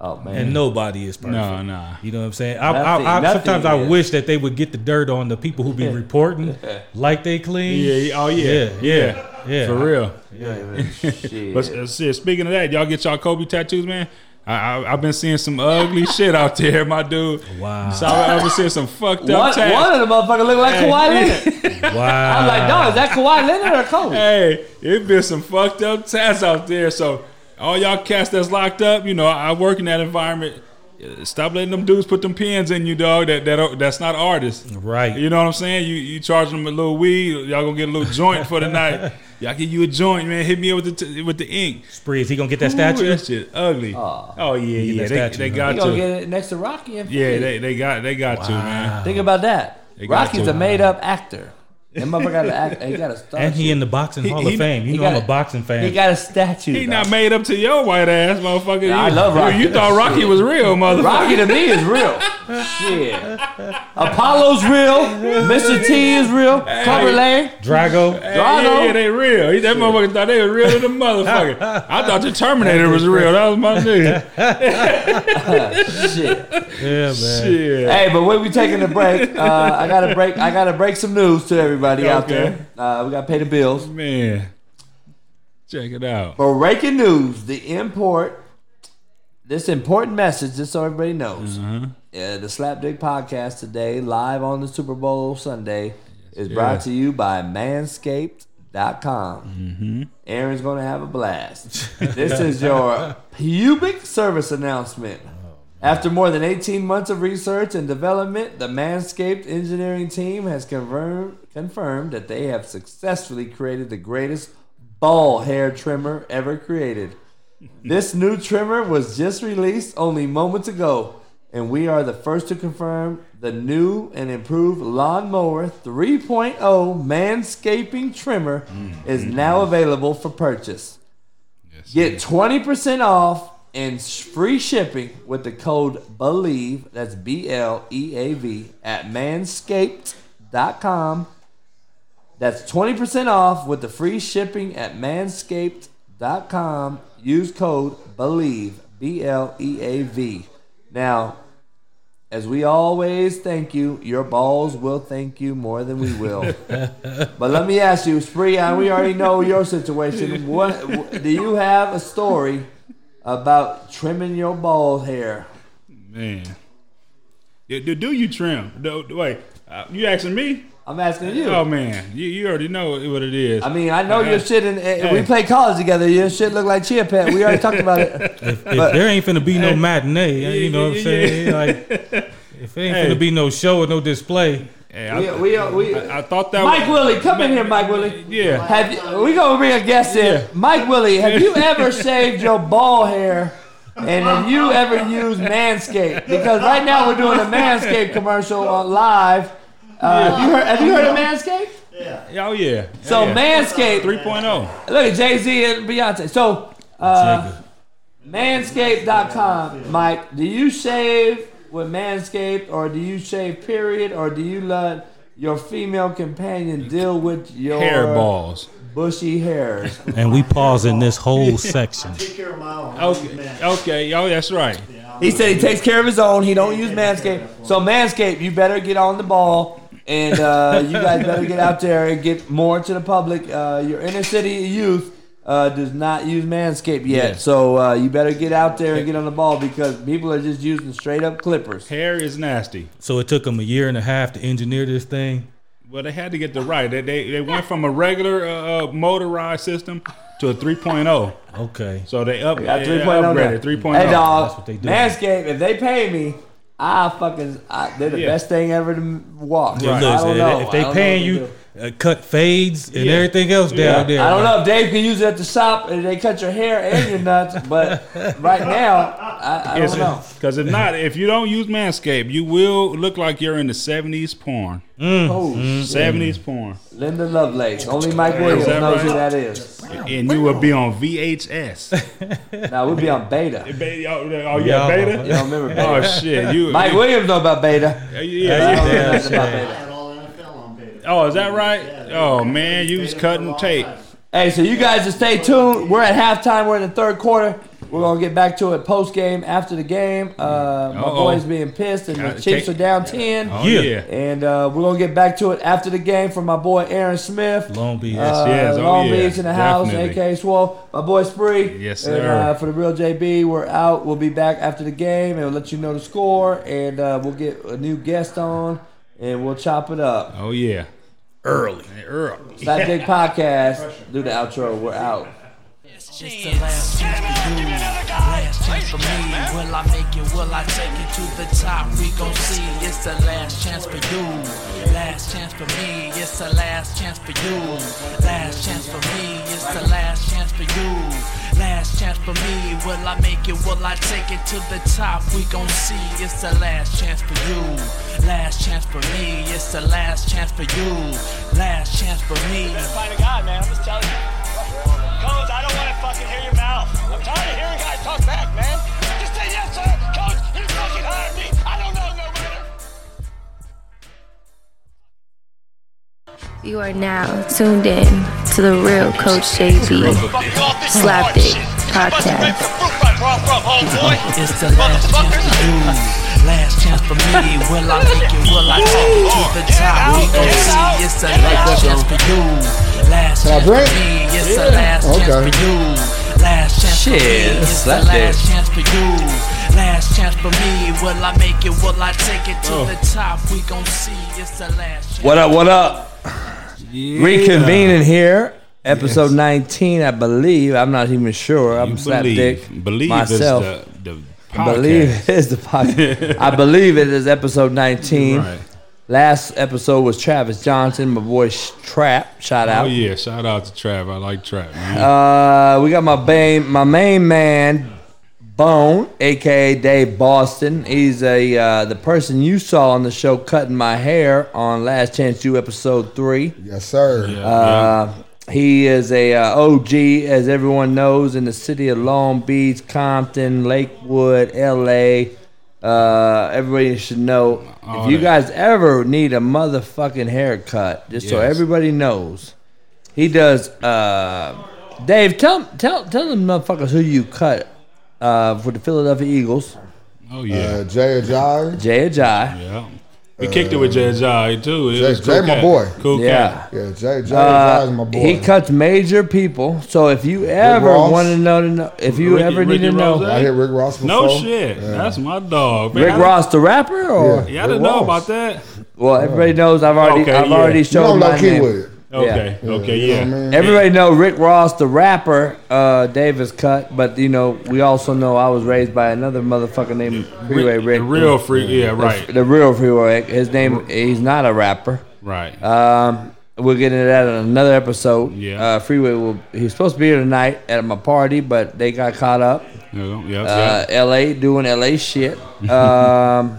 Oh man. and nobody is perfect. No, nah. You know what I'm saying? I, Nothing- I, I, nothing sometimes I is. wish that they would get the dirt on the people who be reporting like they clean. Yeah, yeah, oh yeah, Yeah, yeah, yeah, yeah. for real. Yeah, Shit. But uh, shit, speaking of that, y'all get y'all Kobe tattoos, man. I, I I've been seeing some ugly shit out there, my dude. Wow. So I- I've been seeing some fucked up one, tats. one of the motherfuckers look like Kawhi Leonard. Wow. I'm like, dog, is that Kawhi Leonard or Kobe? Hey, it been some fucked up tats out there. So all y'all cats that's locked up, you know, I work in that environment. Stop letting them dudes put them pins in you, dog. That that that's not artists. Right. You know what I'm saying? You you charge them a little weed, y'all gonna get a little joint for the night. Y'all give you a joint, man. Hit me up with the t- with the ink. Spree, is he gonna get that Ooh, statue? that shit ugly. Aw. Oh yeah, yeah. They, statue, they huh? got gonna get it next to Rocky and Yeah, they, they got they got to, man. Think about that. They Rocky's a made up actor. That motherfucker got act. He got a star. And he in the boxing He- Hall he- of Fame. You he know I'm a a- boxing fan. He got a statue. He dog. not made up to your white ass, motherfucker. I You- love you- Rocky. You, thought Rocky was real, motherfucker. Rocky to me is real. Shit. Apollo's real. Mr. T is real. Clubber Lang. Drago. Hey, yeah, yeah, they real. He, that motherfucker thought they was real to the motherfucker. I thought the Terminator was real. That was my nigga. Shit. Yeah, man. Shit. Hey, but when we taking a break, uh, I gotta break. I gotta break some news to everybody out Okay. there. Uh, we gotta pay the bills. Man. Check it out. For breaking news: the import. This important message, just so everybody knows. Uh-huh. Uh, the Slapdick Podcast today, live on the Super Bowl Sunday, is brought yeah. to you by Manscaped.com. Mm-hmm. Aaron's gonna have a blast. this is your pubic service announcement. After more than 18 months of research and development, the Manscaped engineering team has confirmed, confirmed that they have successfully created the greatest ball hair trimmer ever created. This new trimmer was just released only moments ago, and we are the first to confirm the new and improved Lawnmower 3.0 manscaping trimmer is mm-hmm. now available for purchase. Get 20% off and free shipping with the code BLEAV, that's B L E A V, at manscaped.com. That's 20% off with the free shipping at manscaped.com. Use code BLEAV, B L E A V. Now, as we always thank you, your balls will thank you more than we will. but let me ask you, Spree, and we already know your situation. What do you have a story about trimming your ball hair? Man. Do, do, do you trim? Do, wait, uh, you asking me? I'm asking you. Oh, man. You, you already know what it is. I mean, I know your Uh, shit, and uh, we hey. played college together. Your shit look like Chia Pet. We already talked about it. If But- there ain't finna be no matinee, you know what I'm saying? yeah. Like, if it ain't Hey. finna be no show or no display, Hey, We, I, we, we, I, I thought that Mike was, Willie, come in here, Mike Willie. Yeah. Have you, we gonna bring a guest in. Mike Willie, have you ever shaved your ball hair? And have you ever used Manscaped? Because right now we're doing a Manscaped commercial on live. Uh, have you heard? Have you heard of Manscaped? Yeah. Oh, yeah. So yeah. Manscaped. 3.0. Look at Jay Z and Beyonce. So uh, Jacob. Manscaped.com. Mike, do you shave with Manscaped, or do you shave period, or do you let your female companion deal with your hair balls? bushy hairs? and we pause in this whole section. Take care of my own. Okay. Okay. Oh, that's right. Yeah, He said he takes care of his own. He don't use Manscaped. So Manscaped, you better get on the ball. And uh, you guys better get out there and get more to the public. Uh, your inner city youth uh, does not use Manscaped yet. Yeah. So uh, you better get out there and get on the ball because people are just using straight up clippers. Hair is nasty. So it took them a year and a half to engineer this thing. Well, they had to get the right. They they, they went from a regular uh, uh, motorized system to a 3.0. Okay. So they up Got they 3.0 now. upgraded 3.0. Hey, That's dog. what they do. Manscaped, if they pay me, I fucking, I, they're the Yeah. best thing ever to walk. Yeah, I don't if- know. if they paying you do. Uh, cut fades and Yeah. everything else down there. I don't know if Dave can use it at the shop and they cut your hair and your nuts, but right now, I, I don't know. Because if not, if you don't use Manscaped, you will look like you're in the 70s porn. Oh, Mm-hmm. 70s porn. Linda Lovelace. Only Mike Williams that knows right? who that is. And you will be on VHS. Now, we'll be on beta. Ba- oh, oh, Yeah. yeah, You beta? don't remember beta? Oh, shit. You, Mike Williams know about beta. Yeah, yeah, yeah. Oh, is that right? Oh, man, you was cutting tape. Hey, so you guys just stay tuned. We're at halftime. We're in the third quarter. We're gonna get back to it post game after the game. Uh, my Uh-oh. boys being pissed, and the Chiefs take- are down ten. Oh, Yeah. yeah. And uh, we're gonna get back to it after the game from my boy Aaron Smith. Long Beach. Uh, yes. Oh, Long yeah. Beach in the house, Definitely. AK Swole. My boy Spree. Yes, And, sir. uh, for the real JB, we're out. We'll be back after the game and we'll let you know the score. And uh, we'll get a new guest on and we'll chop it up. Oh, yeah. Early. Earl. Slap Dick Podcast. Do the outro. We're out. It's the last chance for you. Last chance for me. Will I make it? Will I take it to the top? We gon' see. It's the last chance for you. Last chance for me. It's the last chance for you. Last chance for me. It's the last chance for you. Last chance for me. Will I make it? Will I take it to the top? We gon' see. It's the last chance for you. Last chance for me. It's the last chance for you. Last chance for me. Find a man. I'm just telling you. I don't want to fucking hear your mouth. I'm tired of hearing guys talk back, man. You are now tuned in to the real Coach JB Slapdick Podcast. It's the last chance for you. Last chance for me. Will I make it? Will I take it to the top? We gon' see. It's the last chance for you. Last chance for me. It's the last chance for you. Last chance for me. It's the last chance for you. Last chance for me. Will I make it? Will I take it to Oh. the top? We gon' see. It's the last. What up? What up? Reconvening here. Episode 19, I believe. I'm not even sure. I'm You Slap believe. Dick Believe myself. the, the I believe it is the podcast. I believe it is episode 19. Right. Last episode was Travis Johnson, my boy Trap. Shout out. Oh, yeah. Shout out to Trap. I like Trap. man. Uh, we got my main, my main man, Bone, aka Dave Boston. He's a uh, the person you saw on the show cutting my hair on Last Chance U episode three. Yes, sir. Yeah, Uh, he is a uh, OG, as everyone knows, in the city of Long Beach, Compton, Lakewood, LA. Uh, everybody should know. All if you that. guys ever need a motherfucking haircut, just so everybody knows, he does. Uh, Dave, tell tell tell them motherfuckers who you cut uh, for the Philadelphia Eagles. oh, Uh, yeah. Jay Ajayi. Jay Ajayi. yeah. We kicked it with Jay Jai, too. It Jay- was Jay my boy. Cool Yeah. cat. Yeah, Jay Jay Uh, Ajayi is my boy. he cuts major people. So if you ever Ross. want to know, to know if you Ricky- ever need Ricky to know, Rose? I hit Rick Ross before. No shit. That's my dog. Man, Rick Ross, the rapper, or Yeah. Yeah, I didn't Rick know Ross. about that. well, everybody knows I've already, Okay, I've yeah. already You showed don't my know key name. with it. Okay. Okay. You know Yeah. I mean? Everybody know Rick Ross, the rapper, uh, Davis cut, but you know we also know I was raised by another motherfucker named Freeway Rick. The real free. Yeah. The- Right. The, real Freeway Rick. His name, he's not a rapper. Right. Um, we'll get into that in another episode. Yeah. Uh, Freeway will. He's supposed to be here tonight at my party, but they got caught up. Yeah. Yeah. Uh, yeah. L.A. doing L.A. shit. Um,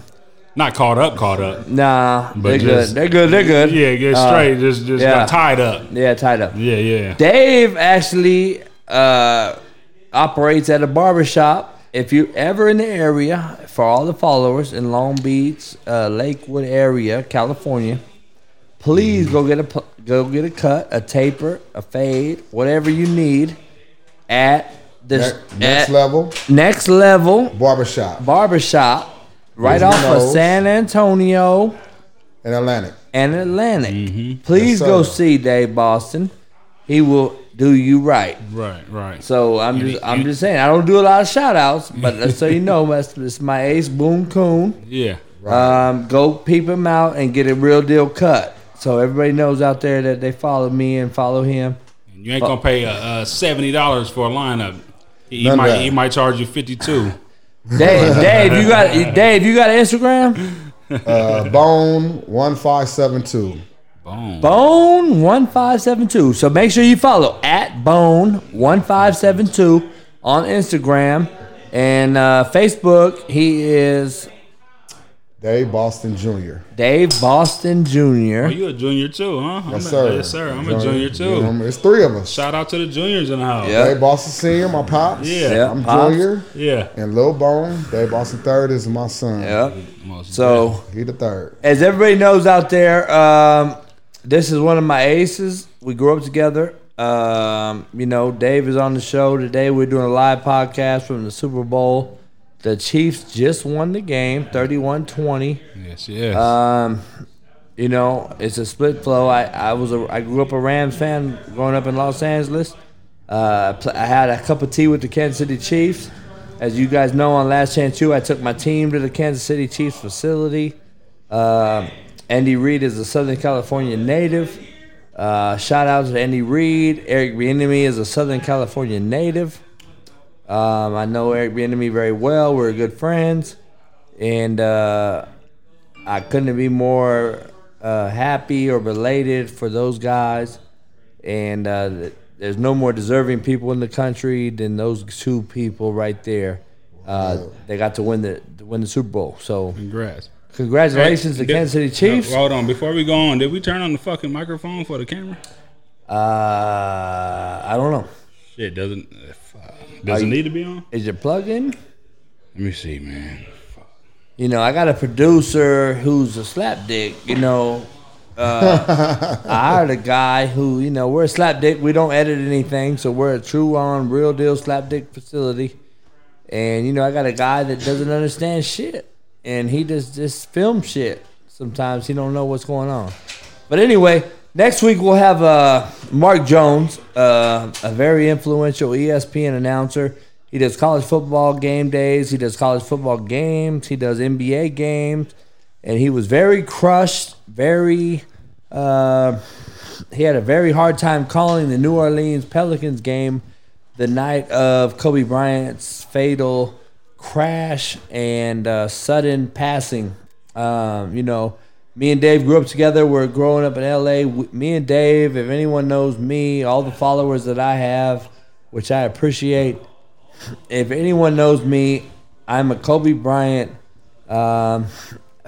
Not caught up. Caught up. nah, But they're just- good. They're good. They're good. Yeah. Get Uh, straight. just just yeah. got tied up. Yeah, tied up. Yeah. Yeah. Dave actually uh, operates at a barbershop. If you're ever in the area, for all the followers in Long Beach, uh, Lakewood area, California, please go get a go get a cut, a taper, a fade, whatever you need at This Ne- next at- level next level barbershop barbershop right off your of nose? San Antonio in Atlantic. and Atlantic. Mm-hmm. Please Yes, go see Dave Boston. He will do you right. Right, right. So I'm And just he- I'm and- just saying I don't do a lot of shout outs, but just so you know, that's, that's my ace Boom Coon. Yeah. Um, go peep him out and get a real deal cut. So everybody knows out there that they follow me and follow him. You ain't gonna pay uh, uh, seventy dollars for a lineup. He, he None might he might charge you fifty two. Dave, Dave, you got Dave, you got an Instagram? Uh, Bone one five seven two. Boom. Bone one five seven two. So make sure you follow at Bone one five seven two on Instagram and uh, Facebook. He is Dave Boston Jr. Dave Boston Jr. Oh, you a junior too, huh? I'm Yes, a- sir. yes, sir. I'm a junior too. You know, It's three of us. Shout out to the juniors in the house. Yeah. Dave Boston Senior, my pops. Yeah. Yeah, I'm Pops. Junior. Yeah. And Lil Bone, Dave Boston third is my son. Yeah. So He the third. as everybody knows out there, um, this is one of my aces. We grew up together. Um, you know, Dave is on the show today. We're doing a live podcast from the Super Bowl. The Chiefs just won the game, 31-20. Yes, yes. Um, you know, it's a split flow. I, I was a I grew up a Rams fan growing up in Los Angeles. Uh, I had a cup of tea with the Kansas City Chiefs. As you guys know, on Last Chance 2, I took my team to the Kansas City Chiefs facility. Um Andy Reid is a Southern California native. Uh, shout out to Andy Reid. Eric Bieniemy is a Southern California native. Um, I know Eric Bieniemy very well. We're good friends, and uh, I couldn't be more uh, happy or belated for those guys. And uh, there's no more deserving people in the country than those two people right there. Uh, they got to win the to win the Super Bowl. So Congrats. congratulations to Did- Kansas City Chiefs. Hold on, before we go on, did we turn on the fucking microphone for the camera? Uh, I don't know. Shit, doesn't fuck. Does Are it you- need to be on? Is it plugged in? Let me see, man. You know, I got a producer who's a slapdick. You know, uh, I hired a guy who, you know, we're a slapdick. We don't edit anything, so we're a true on real deal slapdick facility. And you know, I got a guy that doesn't understand shit, and he just just film shit. Sometimes he don't know what's going on. But anyway, next week we'll have uh, Mark Jones, uh, a very influential ESPN announcer. He does college football game days. He does college football games. He does NBA games, and he was very crushed. Very, uh, he had a very hard time calling the New Orleans Pelicans game the night of Kobe Bryant's fatal crash and uh, sudden passing. Um, you know, me and Dave grew up together. We're growing up in LA. Me and Dave, if anyone knows me, all the followers that I have, which I appreciate, if anyone knows me, I'm a Kobe Bryant um,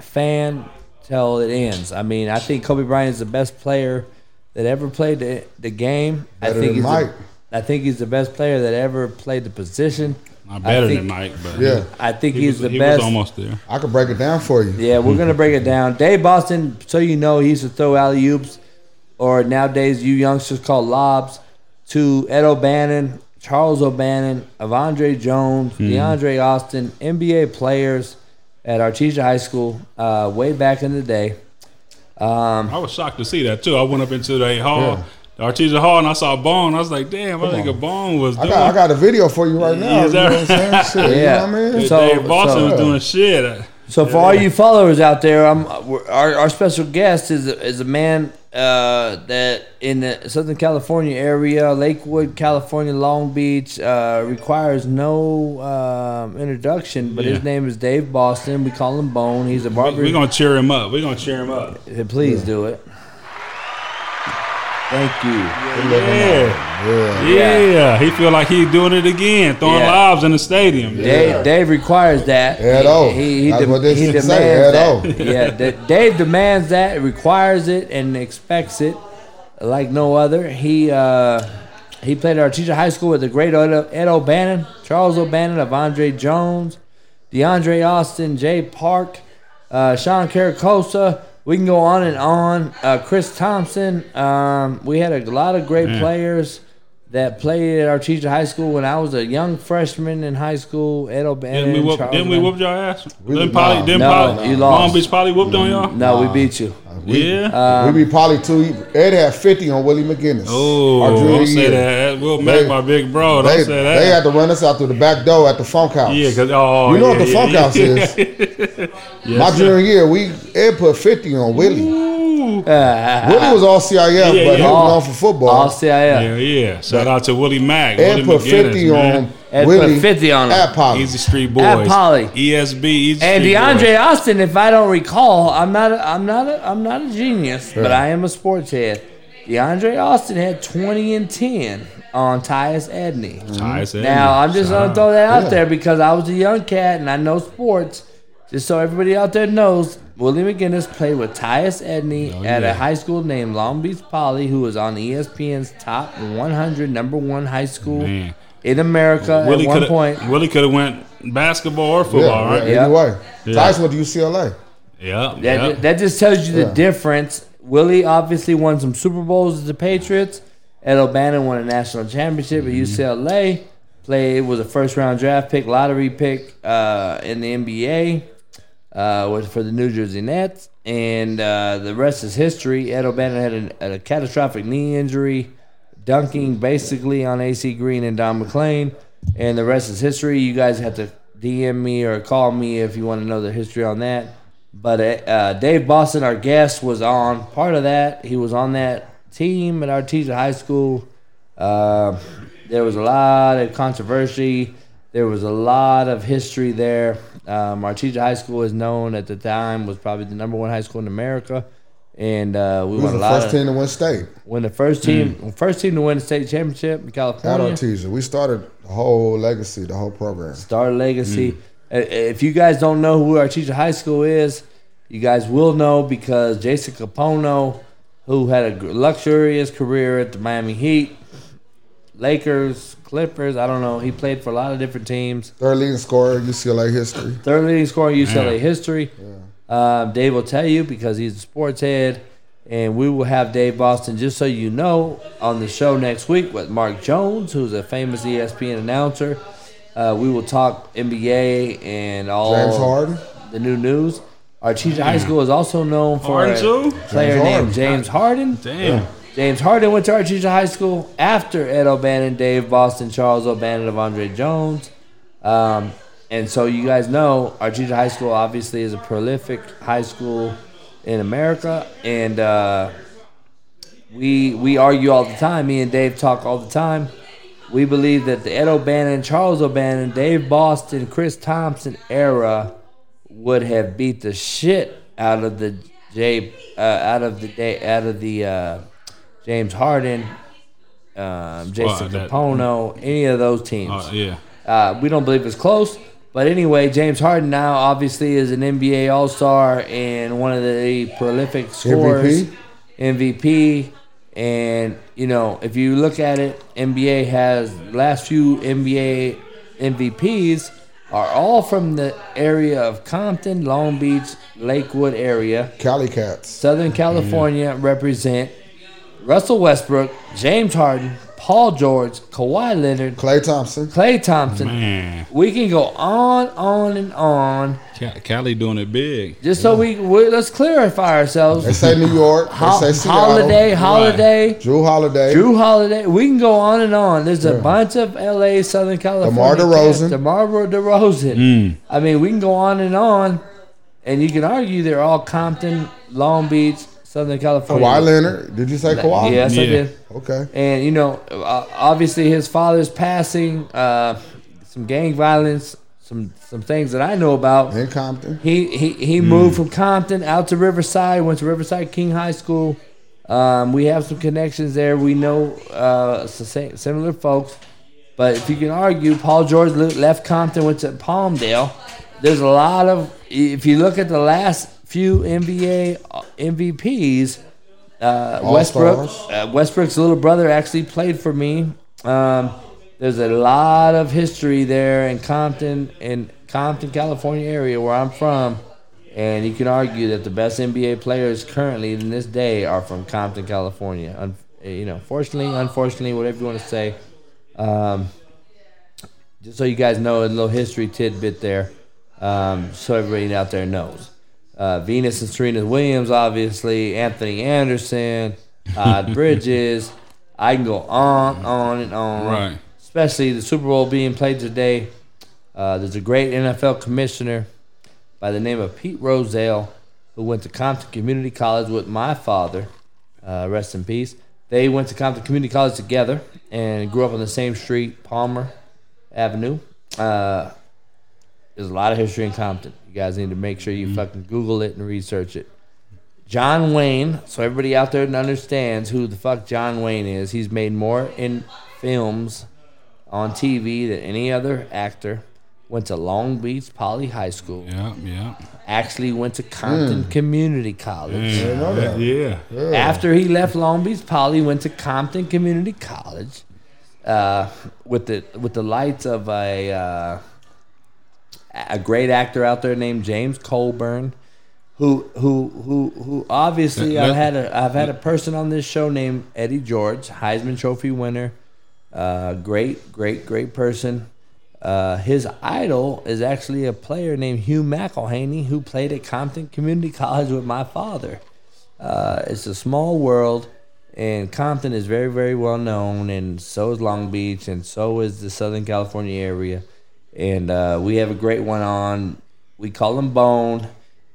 fan till it ends. I mean, I think Kobe Bryant is the best player that ever played the, the game. I Better think than he's Mike. The, I think he's the best player that ever played the position. Not better I think, than Mike, but Yeah. I think he he's was, the he best. was almost there. I could break it down for you. Yeah, we're gonna break it down. Dave Boston, so you know, he used to throw alley oops, or nowadays you youngsters call lobs, to Ed O'Bannon, Charles O'Bannon, Avondre Jones, DeAndre Austin, NBA players at Artesia High School uh, way back in the day. Um, I was shocked to see that too. I went up into the hall, the Artesia Hall, and I saw Bone. I was like, damn, I think a Bone was I doing. got I got a video for you right now. Is You know what I'm saying? Shit, Yeah. you know what I mean? So- Dave Boston so- was doing shit. So for all you followers out there, I'm, our, our special guest is a, is a man uh, that in the Southern California area, Lakewood, California, Long Beach, uh, requires no um, introduction. But Yeah. his name is Dave Boston. We call him Bone. He's a barber. We're gonna cheer him up. We're gonna cheer him up. Please do it. Thank you. Yeah, Yeah. yeah. He feel like he's doing it again, throwing Yeah. lobs in the stadium. Dave, Dave requires that. Head he, He, he, That's dem- what this he demands say, head that. yeah, D- Dave demands that, requires it, and expects it like no other. He uh, he played at Artesia High School with the great Ed, Ed O'Bannon, Charles O'Bannon, Avondre Jones, DeAndre Austin, Jay Park, uh, Sean Caracosa. We can go on and on. Uh, Chris Thompson. Um, we had a lot of great players that played at Artesia High School when I was a young freshman in high school. Ed O'Bannon. Didn't we whoop, Charles didn't we O'Bannon. whoop y'all ass? We Didn't did Poly, not. didn't No, Poly, you Long lost. Beach Poly whooped on y'all? No, we beat you. Uh, yeah. Uh, we beat Poly two. Ed had fifty on Willie McGinest. oh, don't say year. that. We'll They- make my big bro. Don't They, say that. they had to run us out through the back door at the funk house. yeah, cause oh, you know yeah, what the yeah, funk yeah. house is. Yes, My junior year, we Ed put fifty on Willie. Ooh. Willie was all CIF, Yeah, but he yeah. was known for football. All CIF. Yeah, yeah. Shout out to Willie Mack. Ed Willie put fifty man. on Ed put Willie 50 on him. at Poly. Easy Street Boys. At Poly. ESB. Easy And Street DeAndre Boys. Austin, if I don't recall, I'm not a, I'm not a, I'm not a genius, but I am a sports head. DeAndre Austin had 20 and 10 on Tyus Edney. Ty said Now. I'm just gonna throw that out Yeah. there because I was a young cat and I know sports. Just so everybody out there knows, Willie McGinest played with Tyus Edney Oh, at yeah. a high school named Long Beach Poly, who was on ESPN's top 100 number one high school Man. in America Willie at one coulda- point. Willie could have went basketball or yeah, football, right? yeah, Yeah. either way. Yeah. Tyson went to UCLA. Yeah. That, yeah. that just tells you the Yeah. difference. Willie obviously won some Super Bowls with the Patriots. Ed O'Bannon won a national championship Mm-hmm. at UCLA. Played was a first round draft pick, lottery pick uh, in the NBA. Uh, was for the New Jersey Nets, and uh, the rest is history. Ed O'Bannon had a catastrophic knee injury, dunking basically on AC Green and Don MacLean, and the rest is history. You guys have to DM me or call me if you want to know the history on that. But uh, Dave Boston, our guest, was on part of that. He was on that team at Artesia High School. Uh, there was a lot of controversy. There was a lot of history there. Um, Artesia High School is known at the time was probably the number one high school in America, and uh, we We was won a the lot. first Of, team to win state when the first team, first team to win the state championship in California. at California. Artesia. We started the whole legacy, the whole program. Star Legacy. Uh, If you guys don't know who Artesia High School is, you guys will know because Jason Kapono, who had a luxurious career at the Miami Heat, Lakers, Clippers, I don't know. He played for a lot of different teams. Third leading scorer, UCLA history. Third leading scorer in UCLA Man. history. Um, Dave will tell you because he's a sports head. And we will have Dave Boston, just so you know, on the show next week with Mark Jones, who's a famous ESPN announcer. Uh, we will talk NBA and all James Harden. the new news. Our Artesia High School is also known for Harden a too? player James named Harden. James Harden. Damn. James Harden went to Artesia High School after Ed O'Bannon, Dave Boston, Charles O'Bannon, Avondre Jones. Um, and so you guys know Artesia High School obviously is a prolific high school in America, and uh, we we argue all the time. Me and Dave talk all the time. We believe that the Ed O'Bannon, Charles O'Bannon, Dave Boston, Chris Thompson era would have beat the shit out of the J uh, out of the day out of the uh, James Harden, um, Jason that- Kapono, any of those teams. Uh, yeah. Uh, we don't believe it's close. But anyway, James Harden now obviously is an NBA All Star and one of the prolific scorers, MVP. And you know, if you look at it, NBA has last few NBA MVPs are all from the area of Compton, Long Beach, Lakewood area. Cali Cats. Southern California represent Russell Westbrook, James Harden, Paul George, Kawhi Leonard, Klay Thompson. Klay Thompson. Man. We can go on, on, and on. Ca- Cali doing it big. Just so we, we let's clarify ourselves. They say New York. They Ho- say Seattle. holiday, holiday, Jrue Holiday. Jrue Holiday. We can go on and on. There's a Yeah. bunch of L.A. Southern California. DeMar cats. DeRozan. DeMar DeRozan. Mm. I mean, we can go on and on, and you can argue they're all Compton, Long Beach, Southern California. Kawhi Leonard. Did you say Kawhi? Yes, I did. Okay. And you know, uh, obviously his father's passing, uh, some gang violence, some some things that I know about. In Compton. He he he moved from Compton out to Riverside. Went to Riverside King High School. Um, we have some connections there. We know uh, similar folks. But if you can argue, Paul George left Compton, went to Palmdale. There's a lot of. If you look at the last few NBA MVPs, uh, Westbrook, uh, Westbrook's little brother actually played for me. Um, there's a lot of history there in Compton, in Compton, California area where I'm from, and you can argue that the best NBA players currently in this day are from Compton, California. Un- uh, you know, fortunately, unfortunately, whatever you want to say. Um, just so you guys know, a little history tidbit there, um, so everybody out there knows. Uh, Venus and Serena Williams, obviously, Anthony Anderson, Todd Bridges. I can go on, on, and on. Right. Especially the Super Bowl being played today. Uh, there's a great NFL commissioner by the name of Pete Rozelle who went to Compton Community College with my father. Uh, rest in peace. They went to Compton Community College together and grew up on the same street, Palmer Avenue. Uh, there's a lot of history in Compton. You guys need to make sure you fucking Google it and research it. John Wayne, so everybody out there understands who the fuck John Wayne is, he's made more in films on TV than any other actor. Went to Long Beach Poly High School. Yeah, yeah. Actually went to Compton Community College. Yeah. yeah. After he left Long Beach Poly, went to Compton Community College uh, with the with the lights of a uh, a great actor out there named James Coburn, who who who who obviously I've had a I've had a person on this show named Eddie George, Heisman Trophy winner, uh, great great great person. Uh, his idol is actually a player named Hugh McElhenny who played at Compton Community College with my father. Uh, it's a small world, and Compton is very, very well known, and so is Long Beach, and so is the Southern California area. And uh, we have a great one on. We call him Bone.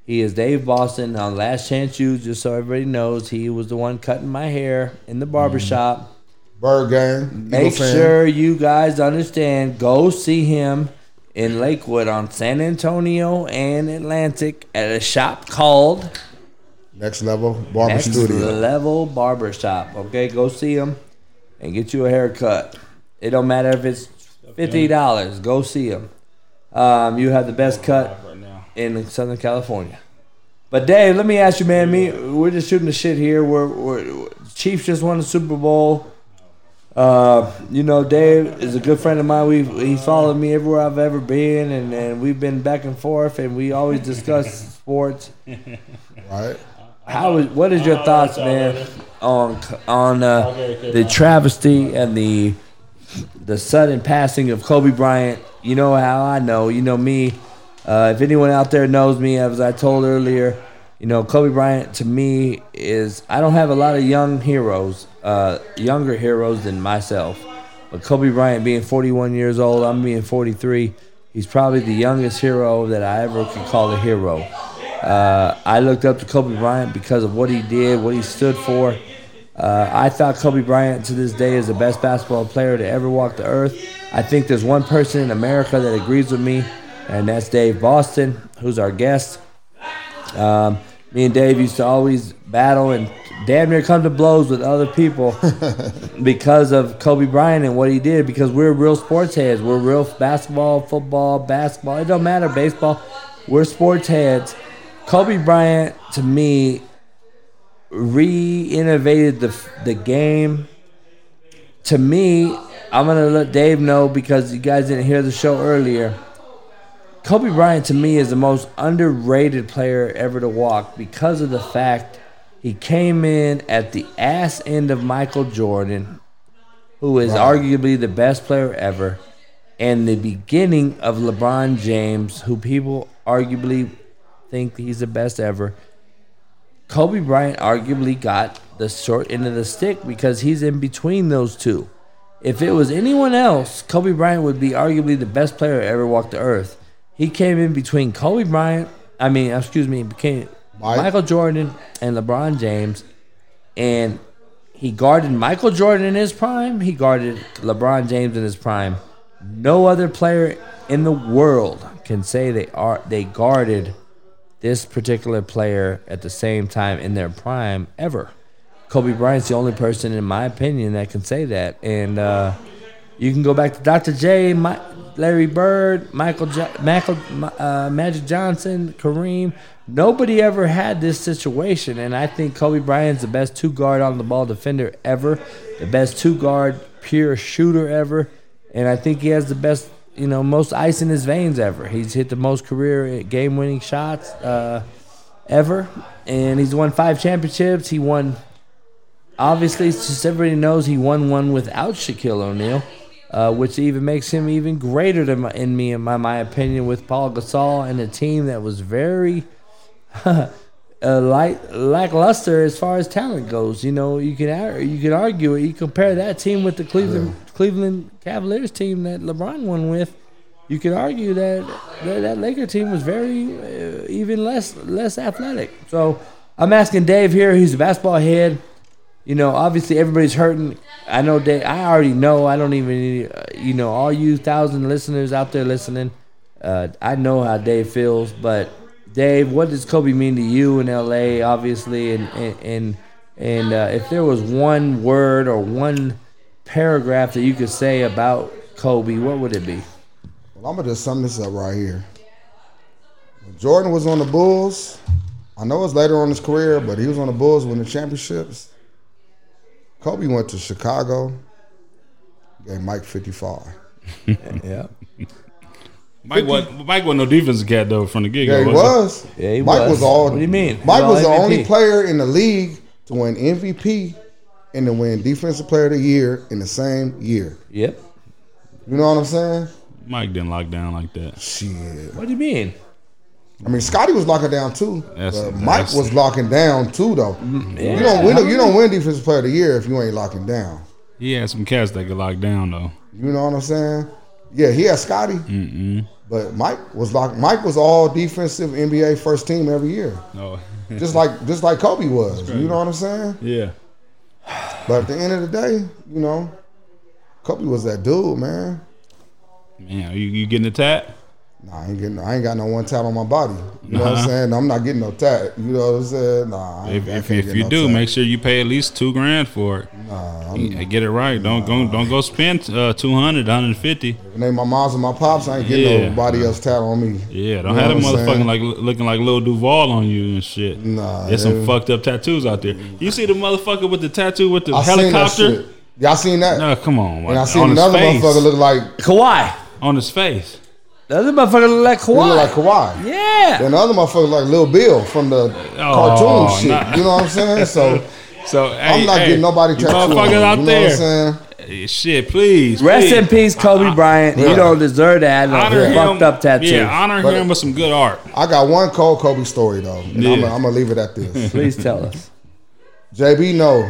He is Dave Boston on Last Chance U, just so everybody knows. He was the one cutting my hair in the barbershop. Bird gang. Make sure you guys understand. Go see him in Lakewood on San Antonio and Atlantic at a shop called Next level barber Next studio. Level Barber Shop. Okay, go see him and get you a haircut. It don't matter if it's fifty dollars. Go see him. Um, you have the best cut in Southern California. But Dave, let me ask you, man. Me, we're just shooting the shit here. We're, we're Chiefs just won the Super Bowl. Uh, you know, Dave is a good friend of mine. We he followed me everywhere I've ever been, and, and we've been back and forth, and we always discuss sports. Right. How is what is your thoughts, man, on on uh, the travesty and the the sudden passing of Kobe Bryant? You know how I know. You know me. Uh, if anyone out there knows me, as I told earlier, you know Kobe Bryant to me is I don't have a lot of young heroes, uh, younger heroes than myself. But Kobe Bryant being 41 years old, I'm being 43. He's probably the youngest hero that I ever could call a hero. Uh, I looked up to Kobe Bryant because of what he did, what he stood for. Uh, I thought Kobe Bryant to this day is the best basketball player to ever walk the earth. I think there's one person in America that agrees with me, and that's Dave Boston, who's our guest. Um, me and Dave used to always battle and damn near come to blows with other people because of Kobe Bryant and what he did. Because we're real sports heads. We're real basketball, football, basketball. It don't matter, baseball. We're sports heads. Kobe Bryant, to me, re-innovated the the game. To me, I'm gonna let Dave know because you guys didn't hear the show earlier. Kobe Bryant to me is the most underrated player ever to walk because of the fact he came in at the ass end of Michael Jordan, who is arguably the best player ever, and the beginning of LeBron James, who people arguably think he's the best ever. Kobe Bryant arguably got the short end of the stick because he's in between those two. If it was anyone else, Kobe Bryant would be arguably the best player to ever walk the earth. He came in between Kobe Bryant, I mean, excuse me, became Mike. Michael Jordan and LeBron James, and he guarded Michael Jordan in his prime. He guarded LeBron James in his prime. No other player in the world can say they are they guarded this particular player at the same time in their prime ever. Kobe Bryant's the only person, in my opinion, that can say that. And uh, you can go back to Dr. J, My, Larry Bird, Michael, jo- Michael uh, Magic Johnson, Kareem. Nobody ever had this situation, and I think Kobe Bryant's the best two guard on the ball defender ever, the best two guard pure shooter ever, and I think he has the best, you know, most ice in his veins ever. He's hit the most career game winning shots uh, ever, and he's won five championships. He won obviously, just everybody knows he won one without Shaquille O'Neal, uh, which even makes him even greater than my, in me, in my, my opinion, with Paul Gasol and a team that was very uh, light, lackluster as far as talent goes. You know, you can you can argue it. You compare that team with the Cleveland Cleveland Cavaliers team that LeBron won with. You could argue that that, that Laker team was very uh, even less less athletic. So I'm asking Dave here. He's a basketball head. You know, obviously everybody's hurting. I know Dave. I already know. I don't even. need- Uh, you know, all you thousand listeners out there listening. Uh, I know how Dave feels, but Dave, what does Kobe mean to you in LA? Obviously, and and and, and uh, if there was one word or one paragraph that you could say about Kobe, what would it be? Well, I'm gonna just sum this up right here. When Jordan was on the Bulls, I know it's later on in his career, but he was on the Bulls winning championships. Kobe went to Chicago, gave Mike 55. Yeah, Mike wasn't, Mike wasn't no defensive cat though from the get Yeah, go. he was. Yeah, he Mike was. was. all. What do you mean? Mike was was the all only player in the league to win MVP and to win Defensive Player of the Year in the same year. Yep. You know what I'm saying? Mike didn't lock down like that. Shit. What do you mean? I mean, Scottie was locking down too. That's- but Mike that's- was locking down too, though. You don't win. You don't win Defensive Player of the Year if you ain't locking down. He had some cats that could lock down though. You know what I'm saying? Yeah, he had Scottie, but Mike was lock. Mike was all defensive NBA first team every year, No. just like just like Kobe was. You know what I'm saying? yeah. But at the end of the day, you know, Kobe was that dude, man. Man, are you, you getting the tat? Nah, I ain't getting. I ain't got no one tat on my body. You know what I'm saying? I'm not getting no tat. You know what I'm saying? Nah. I, If, if, if you no do, tat. make sure you pay at least two grand for it. Nah, Yeah, get it right. Don't go don't go spend uh, 200, 150. name my moms and my pops. I ain't getting Yeah. nobody else tat on me. Yeah, don't You have know them motherfucking saying? like looking like Lil Duval on you and shit. Nah, there's some fucked up tattoos out there. You see the motherfucker with the tattoo with the I helicopter? shit. Y'all seen that? No, come on. and I seen his another motherfucker look like Kawhi. on his face. The other motherfucker look like he look Kawhi. like Kawhi. yeah. Then the other motherfucker like Lil Bill from the Oh, cartoon shit. nah. You know what I'm saying? So So I'm hey, not hey, getting nobody you tattooed. on me, motherfuckers out you know there. What I'm saying? Hey, Shit, please. Rest please. in peace, Kobe Bryant. You Yeah. don't deserve that. Honor Honor him. fucked up tattoo. Yeah, honor But- him with some good art. I got one cold Kobe story though, and I'm, Yeah. I'm gonna leave it at this. Please tell us. JB, no,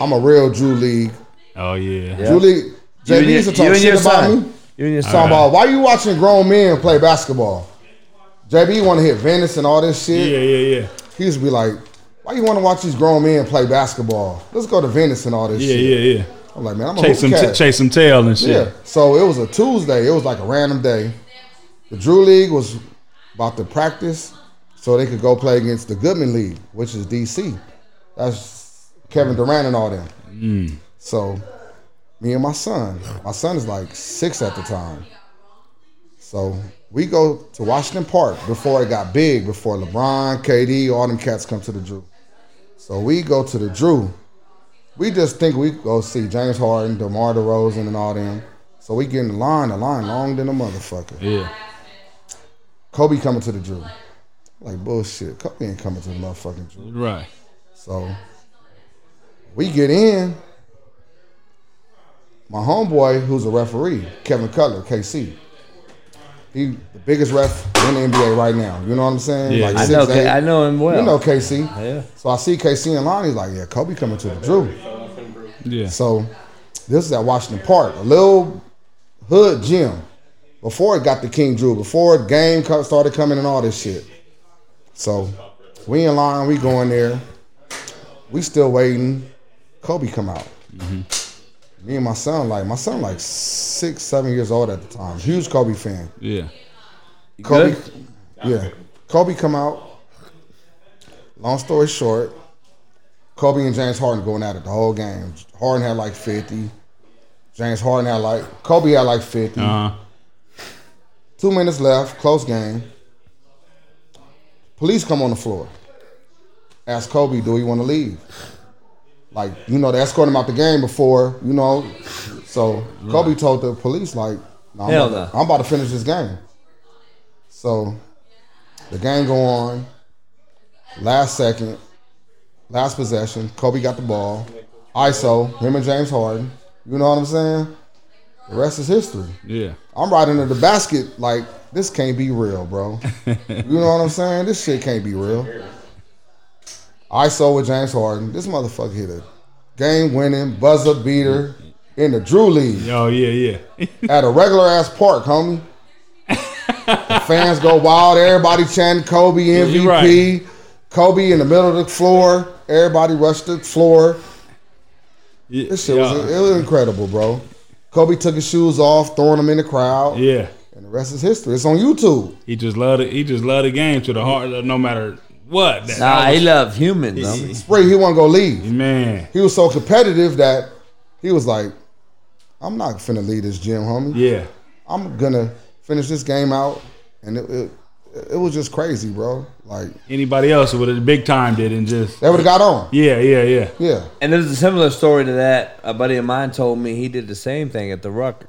I'm a real Drew League. Oh yeah. Yeah. Drew League. JB used to talk shit about me. You your Talking son. about why you watching grown men play basketball? JB want to hit Venice and all this shit. Yeah, yeah, yeah. He used to be like, "Why you want to watch these grown men play basketball? Let's go to Venice and all this Yeah, shit." yeah, yeah. I'm like, man, I'm a Chase some, t- chase some tail and shit. Yeah. So it was a Tuesday. It was like a random day. The Drew League was about to practice so they could go play against the Goodman League, which is DC. That's Kevin mm. Durant and all them. Mm. So me and my son, my son is like six at the time. So we go to Washington Park before it got big, before LeBron, KD, all them cats come to the Drew. So we go to the Drew. We just think we go see James Harden, DeMar DeRozan, and all them. So we get in the line, the line long than a motherfucker. Yeah. Kobe coming to the Drew. Like bullshit. Kobe ain't coming to the motherfucking Drew. Right. So we get in. My homeboy, who's a referee, Kevin Cutler, KC. He the biggest ref in the NBA right now. You know what I'm saying? Yeah. Like I six, know. eight. I know him well. You know KC. Yeah. So I see KC in line. He's like, "Yeah, Kobe coming to the Drew." Yeah. So this is at Washington Park, a little hood gym. Before it got the King Drew, before the game started coming and all this shit. So we in line, we going there. We still waiting. Kobe come out. Mm-hmm. Me and my son, like my son, like six, seven years old at the time. Huge Kobe fan. Yeah. Kobe, good? yeah. Kobe come out. Long story short, Kobe and James Harden going at it the whole game. Harden had like 50. James Harden had like Kobe had like 50. Uh huh. Two minutes left, close game. Police come on the floor. Ask Kobe, do he want to leave? Like, you know, they escorted him out the game before, you know. So Kobe told the police, like, "Nah, I'm, Hell about, no. I'm about to finish this game. So the game go on. Last second, last possession. Kobe got the ball. ISO, him and James Harden. You know what I'm saying? The rest is history. Yeah. I'm right into the basket like this can't be real, bro. you know what I'm saying? This shit can't be real. ISO with James Harden. This motherfucker hit a game winning buzzer beater in the Drew League Oh yeah, yeah. at a regular ass park, homie. the fans go wild. Everybody chanting Kobe MVP. right. Kobe in the middle of the floor. Everybody rushed the floor. yeah. This shit was, it was incredible, bro. Kobe took his shoes off, throwing them in the crowd, yeah. and the rest is history. It's on YouTube. He just loved it. He just loved the game to the heart, no matter what. That, Nah, that he was- love humans. homie. Spray, he wasn't gonna leave. man. He was so competitive that he was like, "I'm not finna leave this gym, homie. Yeah. I'm gonna finish this game out." And it, it, it was just crazy, bro. Like Anybody else would have big time did and just they would have got on. yeah, yeah, yeah. Yeah, And there's a similar story to that. A buddy of mine told me he did the same thing at the Rucker.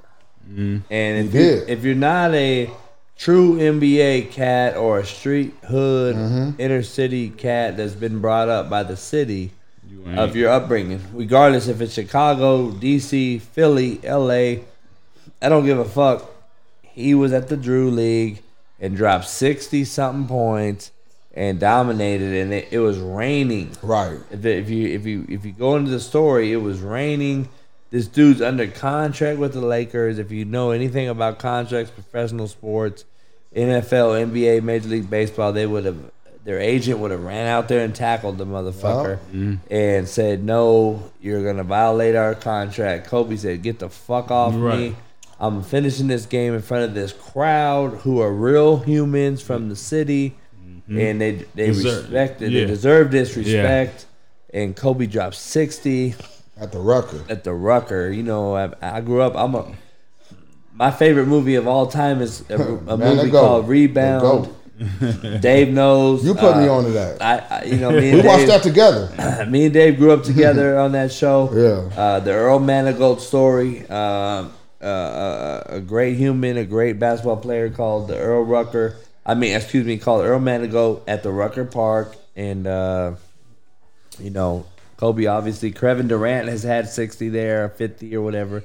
Mm-hmm. And if, He you, if you're not a true NBA cat or a street hood Mm-hmm. inner city cat that's been brought up by the city ain't. of your upbringing, regardless if it's Chicago, DC, Philly, LA, I don't give a fuck. He was at the Drew League and dropped sixty something points and dominated, and it, it was raining. right. If, if you if you if you go into the story, it was raining. This dude's under contract with the Lakers. If you know anything about contracts, professional sports, NFL, NBA, Major League Baseball, they would have their agent would have ran out there and tackled the motherfucker mm-hmm. and said, "No, you're gonna violate our contract." Kobe said, "Get the fuck off Right. me." I'm finishing this game in front of this crowd who are real humans from the city, mm-hmm. and they they Deserve- respected, yeah. they deserve this respect. And Kobe dropped sixty At the Rucker. at the Rucker. You know, I, I grew up. I'm a my favorite movie of all time is a, a Man, movie called Rebound. Dave knows. You put me uh, onto that. I, I you know me and we watched that together. me and Dave grew up together on that show. Yeah. Uh, the Earl Manigault story. Uh, uh, uh, a great human, a great basketball player called the Earl Rucker. I mean, excuse me, called Earl Manigault at the Rucker Park, and uh, you know, Kobe obviously. Kevin Durant has had sixty there, fifty or whatever.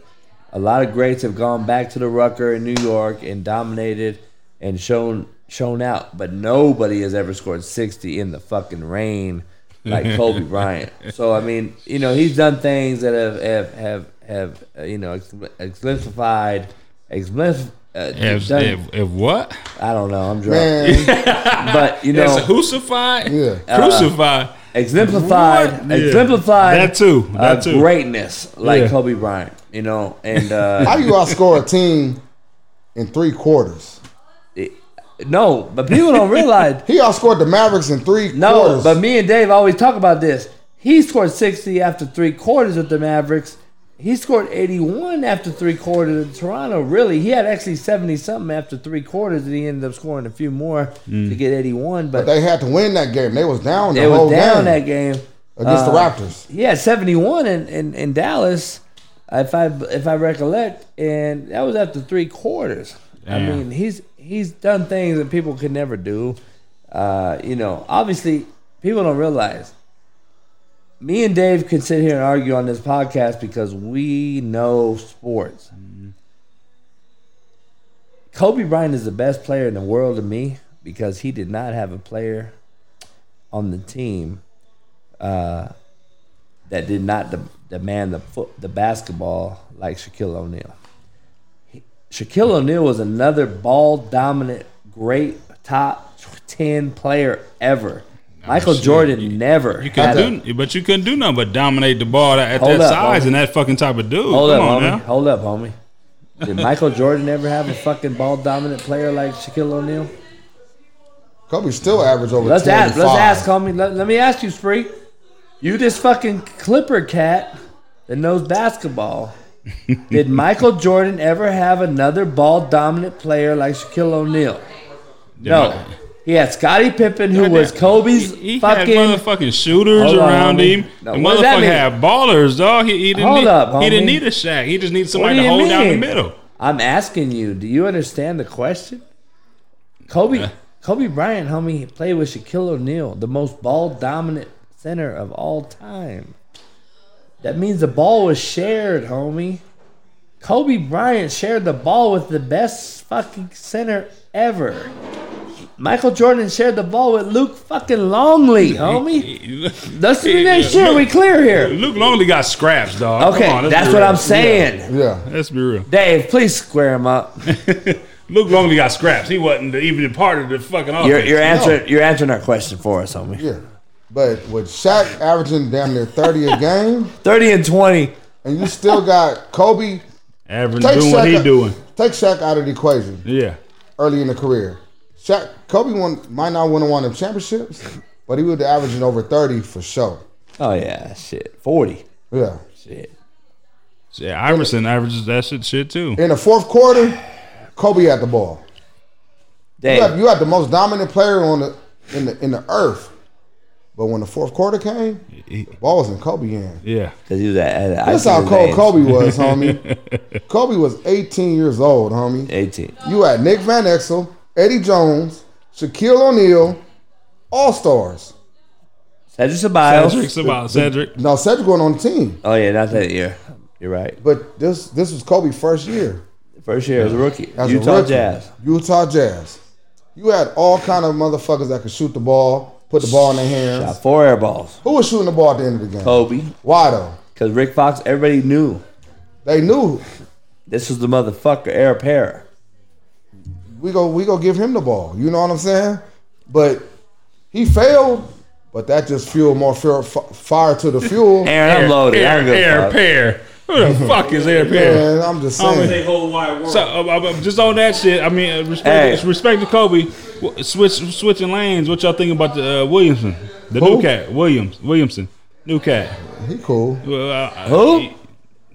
A lot of greats have gone back to the Rucker in New York and dominated and shown shown out, but nobody has ever scored sixty in the fucking rain like Kobe Bryant. So I mean, you know, he's done things that have have have, have uh, you know ex- exemplified, exemplif- uh, If, done- if, if what? I don't know, I'm drunk, but you It's know, crucified. Yeah. Crucified. Exemplified, What? Yeah. exemplified That too. That uh, too. greatness like Yeah. Kobe Bryant. You know, and uh, how you outscore a team in three quarters? no, but people don't realize. He outscored the Mavericks in three No, quarters. but me and Dave always talk about this. He scored 60 after three quarters with the Mavericks. He scored 81 after three quarters in Toronto. Really, he had actually 70 something after three quarters, and he ended up scoring a few more to get 81. But, they had to win that game. They was down the they was down game that game against the Uh, Raptors. He had 71 in, in, in Dallas, if I if I recollect, and that was after three quarters. I mean, he's he's done things that people could never do. Uh, you know, obviously, people don't realize. Me and Dave can sit here and argue on this podcast because we know sports. Kobe Bryant is the best player in the world to me because he did not have a player on the team uh, that did not de- demand the foot, the basketball like Shaquille O'Neal. He- Shaquille O'Neal was another ball dominant, great top ten player ever. Michael shit. Jordan never. You had couldn't a- do, but you couldn't do nothing but dominate the ball at Hold that up, size homie. and that fucking type of dude. Hold Come up, on homie. now. Hold up, homie. Did Michael Jordan ever have a fucking ball dominant player like Shaquille O'Neal? Kobe still averaged over Let's 25. ask. Let's ask, homie. Let, let me ask you, Spree. You this fucking Clipper cat that knows basketball. Did Michael Jordan ever have another ball dominant player like Shaquille O'Neal? No. He had Scottie Pippen, who was Kobe's He, he fucking. had motherfucking shooters Hold on, around homie. him. No, the what does that motherfucker had ballers, dog. He, he didn't Hold need, up, he didn't need a Shaq. He just needed somebody to hold down the middle. I'm asking you. Do you understand the question? Kobe, Kobe Bryant, homie, played with Shaquille O'Neal, the most ball dominant center of all time. That means the ball was shared, homie. Kobe Bryant shared the ball with the best fucking center ever. Michael Jordan shared the ball with Luke fucking Longley, homie. Let's make sure we clear here. Luke Longley got scraps, dog. Okay, Come on, that's what real. I'm saying. Yeah. Let's be real. Dave, please square him up. Luke Longley got scraps. He wasn't even a part of the fucking offense. You're, you're answering. You're answering our question for us, homie. Yeah. But with Shaq averaging damn near 30 a game, Thirty and twenty. and you still got Kobe, Average take doing what he Shaq, doing. take Shaq out of the equation Yeah. early in the career. Shaq, Kobe won, might not win one of them championships, but he would be averaging over 30 for sure. Oh yeah, shit. Forty. Yeah. Shit. Yeah, Iverson averages that shit shit too. In the fourth quarter, Kobe had the ball. You Dave. had, you had the most dominant player on the in the in the earth. But when the fourth quarter came, the ball was in Kobe hand. Yeah. Because he was at, at That's how in cold veins. Kobe was, homie. Kobe was 18 years old, homie. Eighteen. You had Nick Van Exel, Eddie Jones, Shaquille O'Neal, all stars. Cedric Ceballos. Cedric about Cedric. Now Cedric went on the team, Oh yeah, not that year. You're right. but this this was Kobe's first year First year as a rookie. as Utah a rookie. Jazz. Utah Jazz. You had all kind of motherfuckers that could shoot the ball, put the ball in their hands. Got four air balls. Who was shooting the ball at the end of the game? Kobe. Why though? Because Rick Fox, everybody knew They knew this was the motherfucker air pair. We go we go give him the ball. You know what I'm saying? But he failed. But that just fueled more fuel, f- fire to the fuel. Aaron, I'm loaded. Air, don't give air pair. Who the fuck is air pair? Man, I'm just I mean, saying. whole wide world. So uh, uh, just on that shit, I mean, uh, respect, Hey. respect to Kobe. Switch switching lanes. What y'all think about the uh, Williamson, the Who? new cat Williams Williamson, new cat. He cool. Well, uh, Who? he-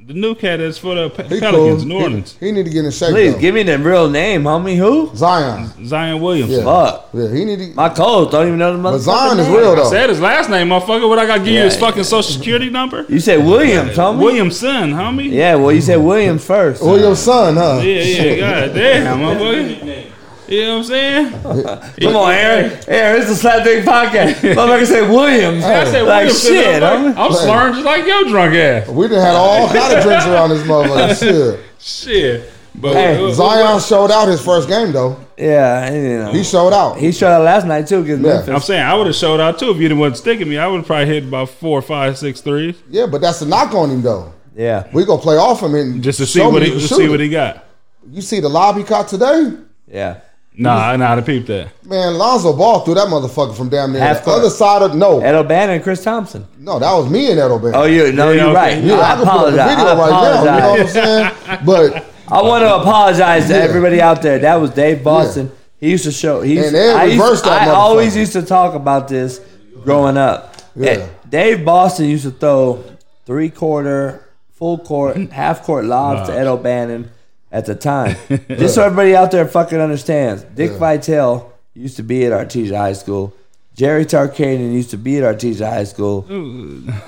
the new cat is for the Pe- He Pelicans, cool. New He- Orleans. He, need to get in shape. Please though. give me the real name, homie. Who? Zion. Zion Williamson. Yeah. Fuck. Yeah, he need to. My coach don't even know the motherfucker. But Zion is name. real I though. said his last name, motherfucker. What I got to give you his Yeah. fucking social security number? You said Williams, homie. Williamson, homie. Yeah, well, you said Williams first. William's son, huh? Yeah, yeah, god damn, motherfucker. You know what I'm saying? Come on, Aaron. Aaron, it's the Slap Dick Podcast. Motherfucker said Williams. I said like Williamson. shit, I'm, like, homie. I'm slurring just like your drunk ass. We done had all kind of drinks around this motherfucker. Shit. Shit. But Hey, uh, Zion showed out his first game though. Yeah, you know. He showed out. He showed out last night too against Yeah. I'm saying I would have showed out too if you didn't want sticking me. I would have probably hit about four, five, six threes yeah, but that's the knock on him though. Yeah, We gonna play off him and just to see what he to see what he got. You see the lob he caught today? yeah. Nah, nah, to peep that. Man, Lonzo Ball threw that motherfucker from damn near Half the court. other side of no, Ed O'Bannon and Chris Thompson. no, that was me and Ed O'Bannon. Oh, you no, Yeah, you're okay. right. yeah, I, I can put up the apologize. video I right now. You know what I'm apologize. saying? But I want to apologize to Yeah. everybody out there. That was Dave Boston. He used to show. He used, And Ed I, used, reversed that I always motherfucker. used to talk about this growing up. Yeah. Dave Boston used to throw three quarter, full court, half court lobs to Ed O'Bannon at the time. Just so everybody out there fucking understands. Dick Vitale used to be at Artesia High School. Jerry Tarkanian used to be at Artesia High School.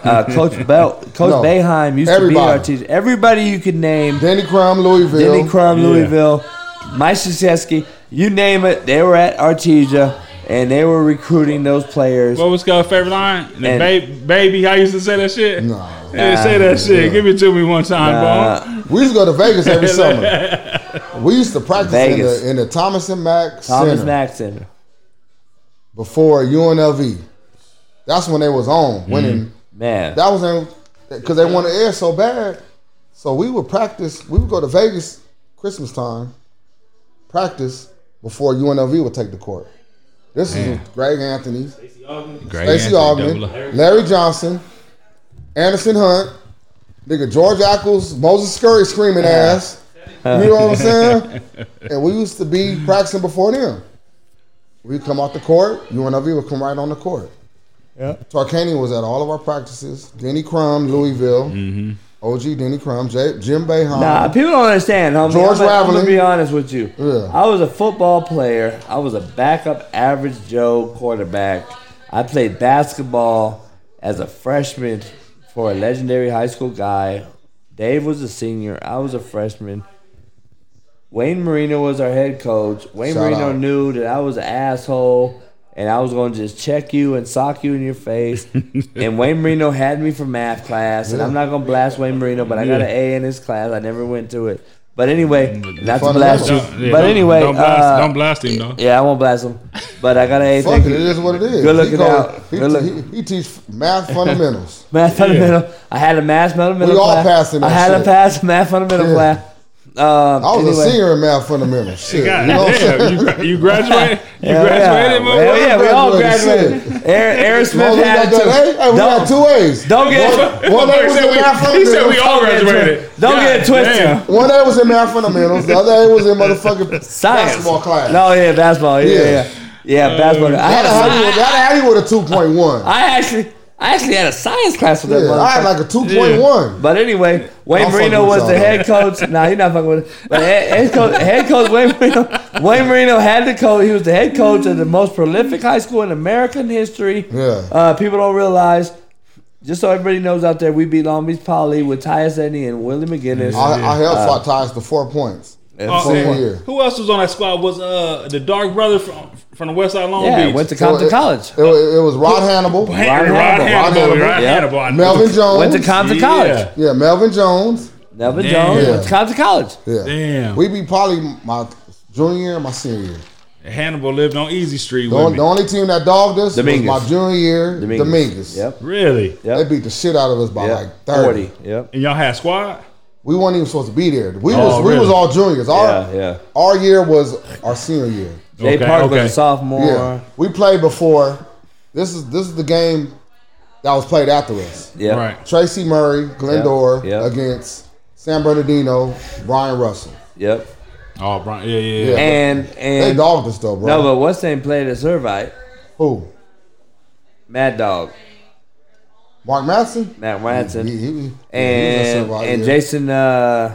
Uh, Coach Bell, Coach No. Boeheim used Everybody. to be at Artesia. Everybody you could name. Danny Crum, Louisville. Danny Crum, Yeah. Louisville, Mike Krzyzewski, you name it, they were at Artesia and they were recruiting those players. What was Scott's favorite line? The And- baby, baby, how you used to say that shit? No. Yeah, say that shit. Give it to me one time, bro. We used to go to Vegas every summer. We used to practice in the, in the Thomas and Mack Thomas Center Mack Center. before UNLV. That's when they was on mm. winning. Man. That was in because they wanted air so bad. So we would practice. We would go to Vegas Christmas time, practice before UNLV would take the court. This is Greg Anthony, Great Stacey Augmon, Larry Johnson, Anderson Hunt, nigga George Ackles, Moses Scurry screaming ass. You know what I'm saying? And we used to be practicing before them. We'd come off the court, UNLV would come right on the court. Yeah. Tarkanian was at all of our practices. Denny Crum, Louisville. Mm-hmm. OG Denny Crum, J- Jim Boeheim. Nah, people don't understand, homie. George I'm, gonna- I'm gonna be honest with you. Yeah. I was a football player. I was a backup average Joe quarterback. I played basketball as a freshman for a legendary high school guy. Dave was a senior. I was a freshman. Wayne Marino was our head coach. Wayne Shout Marino out. knew that I was an asshole and I was going to just check you and sock you in your face. and Wayne Marino had me for math class, and I'm not going to blast Wayne Marino, but I got an A in his class. I never went to it. But anyway, not to blast you. Yeah, But don't- anyway, don't blast, uh, don't blast him though. yeah, I won't blast him. But I got an A. Fuck it, it is what it is. Good looking out. He, Good look- he, he teach math fundamentals. Math fundamental. I had a math fundamental We all class. passed in I had shit. to pass math fundamental Yeah. class. Um, I was anyway. a senior in math fundamentals. Shit, God you know what I'm saying? damn, you, you graduated? You Hell graduated, yeah. motherfucker? Hell yeah, we all Graduated, graduated. Aaron, Aaron Smith as we had got that hey, we Don't- got two A's. Don't get One, one A was in we- math he said we all graduated. Don't God get it twisted. damn. One A was in math fundamentals. The other A was in motherfucking Science. basketball class. No, yeah, basketball. Yeah, Yeah. yeah, yeah, basketball. I had That'll a, have you with- that'll have you with a two point one. I actually, I actually had a science class with that Yeah, I had like a two point one. But anyway, Wayne I'm Marino was the head coach. Nah, you're not fucking with it. But head, head coach, head coach Wayne Marino, Wayne Marino had the coach. He was the head coach of the most prolific high school in American history. Yeah. Uh, people don't realize. Just so everybody knows out there, we beat Long Beach Poly with Tyus Edney and Willie McGinest. I, I helped Uh, fought Tyus to four points. Oh, Senior man. Who else was on that squad? Was uh the dark brother from from the West Side Long yeah, Beach? went to So Compton it- College. It, was- it was Rod Hannibal, Rod Hannibal. Hannibal. Rod Hannibal. Rod Hannibal. I know. Melvin Jones. Went to Compton Yeah. College. yeah, Melvin Jones. Melvin Damn. Jones Yeah. went to Compton College. Yeah. Damn. We be probably my junior year and my senior year. Hannibal lived on Easy Street The, with on- me. the only team that dogged us Dominguez. was my junior year, Dominguez. Dominguez. Yep. Really? They beat the shit out of us by yep. like 30. 40. Yep. And y'all had squad? We weren't even supposed to be there. We Oh, was we was all juniors. Our, Yeah, yeah. our year was our senior year. Jay Okay, Park was a sophomore. Yeah. We played before. This is this is the game that was played after us. Yep. Right. Tracy Murray, Glendora Yeah, yeah. against San Bernardino, Brian Russell. Yep. Oh, Brian. Yeah, yeah, yeah. Yeah. And They and dogged us though, bro. no, but what's name played at Servite? Who? Mad Dog, Mark Madsen? Matt Ranson, He- he- he- and and yeah. Jason. Uh,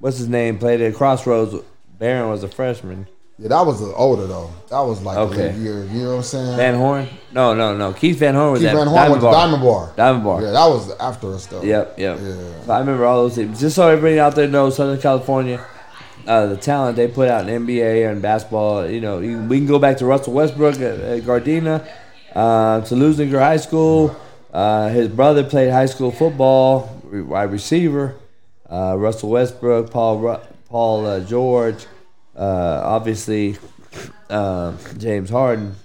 what's his name? Played at Crossroads. Baron was a freshman. Yeah, that was older though. That was like Okay. a year. You know what I'm saying? Van Horn? No, no, no. Keith Van Horn was Keith at Van Horn Diamond Bar. Diamond Bar. Diamond Bar. Yeah, that was after us though. Yep, yep. Yeah. So I remember all those teams. Just so everybody out there knows, Southern California, uh, the talent they put out in NBA and basketball. You know, you, we can go back to Russell Westbrook at, at Gardena, uh, to Leuzinger High School. Uh, his brother played high school football, wide receiver. Uh, Russell Westbrook, Paul Paul uh, George, uh, obviously uh, James Harden.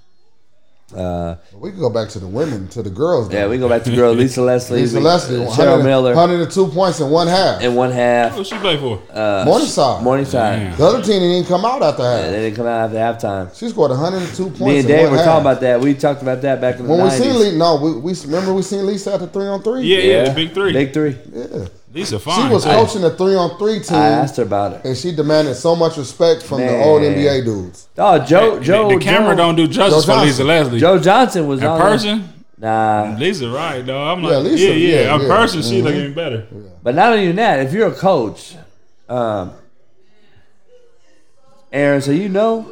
Uh, We could go back to the women, to the girls. Though. yeah, we go back to girl Lisa Leslie, Lisa we- Leslie, Cheryl Miller, 102 points in one half. in one half. Who she play for? Uh, Morningside. Morningside. the other team didn't come out after Yeah, half. they didn't come out after halftime. She scored 102 points. Me and in Dave one were half. talking about that. We talked about that back in the When we seen Lisa, no, we, we remember we seen Lisa at the three on three. Yeah, yeah, the big three. Big three. yeah. Lisa fine. She was coaching the three on three team, I asked her about it. and she demanded so much respect from the old NBA dudes. Oh, Joe, The- Joe, the, camera Joe, don't do justice Joe for Lisa Leslie. Joe Johnson was in on person, Nah, Lisa right, though. I'm Yeah, like, Lisa, yeah, yeah. yeah, In yeah. person, she Mhm. look even better. but not only that, if you're a coach, um, Aaron, so you know,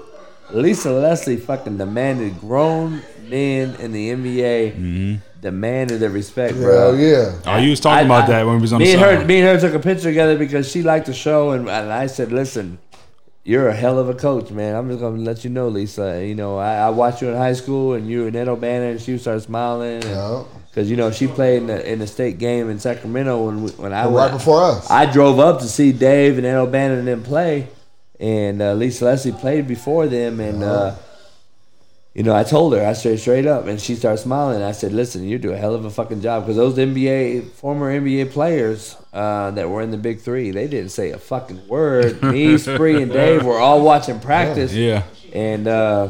Lisa Leslie fucking demanded grown men in the NBA demanded the respect, bro. Hell yeah. Oh, you was talking I- about I- that when we was on me the and side. her, me and her took a picture together because she liked the show, and, and I said, "Listen, you're a hell of a coach, man. I'm just gonna let you know, Lisa. You know, I, I watched you in high school, and you were and Ed O'Bannon, and she started smiling, Yeah. because you know she played in the in the state game in Sacramento when we, when I Right went. before us. I drove up to see Dave and Ed O'Bannon and them play, and uh, Lisa Leslie played before them, and uh, you know I told her I said straight up, and she started smiling. I said, "Listen, you do a hell of a fucking job because those NBA former NBA players uh, that were in the Big Three, they didn't say a fucking word. Me, Spree, and Dave were all watching practice, yeah. and." Uh,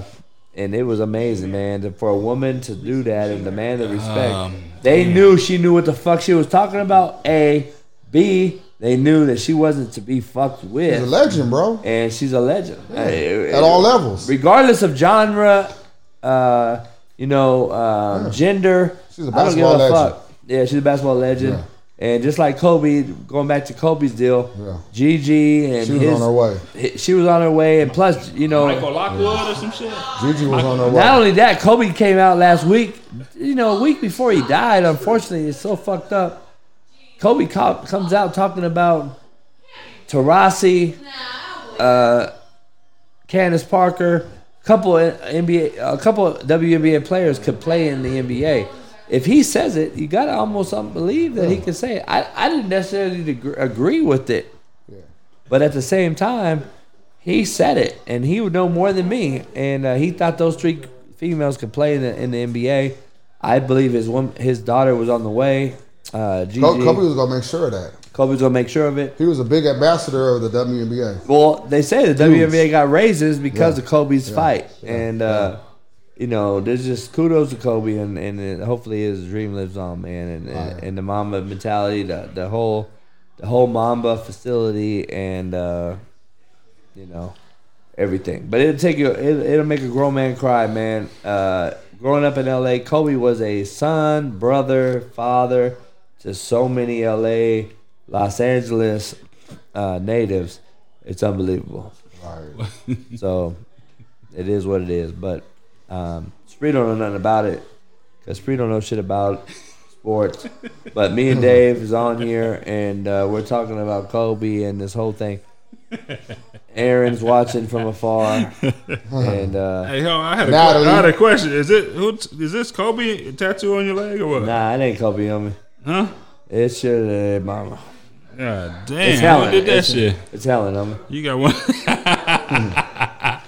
and it was amazing, man. to- For a woman to do that and demand the respect, Um, they knew she knew what the fuck she was talking about. A, B, they knew that she wasn't to be fucked with. She's a legend, bro. and she's a legend Uh, At all levels. regardless of genre, uh, you know, um, gender. She's a I don't give basketball a legend. fuck. Yeah, she's a basketball legend. Yeah. And just like Kobe, going back to Kobe's deal, Yeah. Gigi and She was his, on her way. hi- She was on her way, and plus, you know, Michael Lockwood or some shit. Gigi was on her way. not only that, Kobe came out last week. You know, a week before he died. Unfortunately, it's so fucked up. Kobe co- comes out talking about Taurasi, uh, Candace Parker, couple NBA, a couple WNBA players could play in the NBA. If he says it, you gotta almost believe that he can say it. I, I didn't necessarily agree with it, but at the same time, he said it, and he would know more than me. And uh, he thought those three females could play in the, in the NBA. I believe his one, his daughter was on the way. Uh, Gigi, Kobe was gonna make sure of that. Kobe's gonna make sure of it. He was a big ambassador of the WNBA. Well, they say the Dudes. WNBA got raises because Yeah. of Kobe's Yeah. fight, Yeah. and uh, you know, there's just kudos to Kobe, and and hopefully his dream lives on, man, and and, and the Mamba mentality, the the whole the whole Mamba facility, and uh, you know everything. But it'll take you, it, it'll make a grown man cry, man. Uh, growing up in LA, Kobe was a son, brother, father to so many LA, Los Angeles uh, natives. It's unbelievable. Right. So it is what it is. But um, Spree don't know nothing about it because Spree don't know shit about sports. But me and Dave is on here and uh, we're talking about Kobe and this whole thing. Aaron's watching from afar, and uh, Hey, hold on, I had a, had a question. Is it who? Is this Kobe tattoo on your leg or what? nah, it ain't Kobe on me. Huh? It should have mama. God It's damn! Helen. Who did that it's, shit? It's Helen on me. You got one. that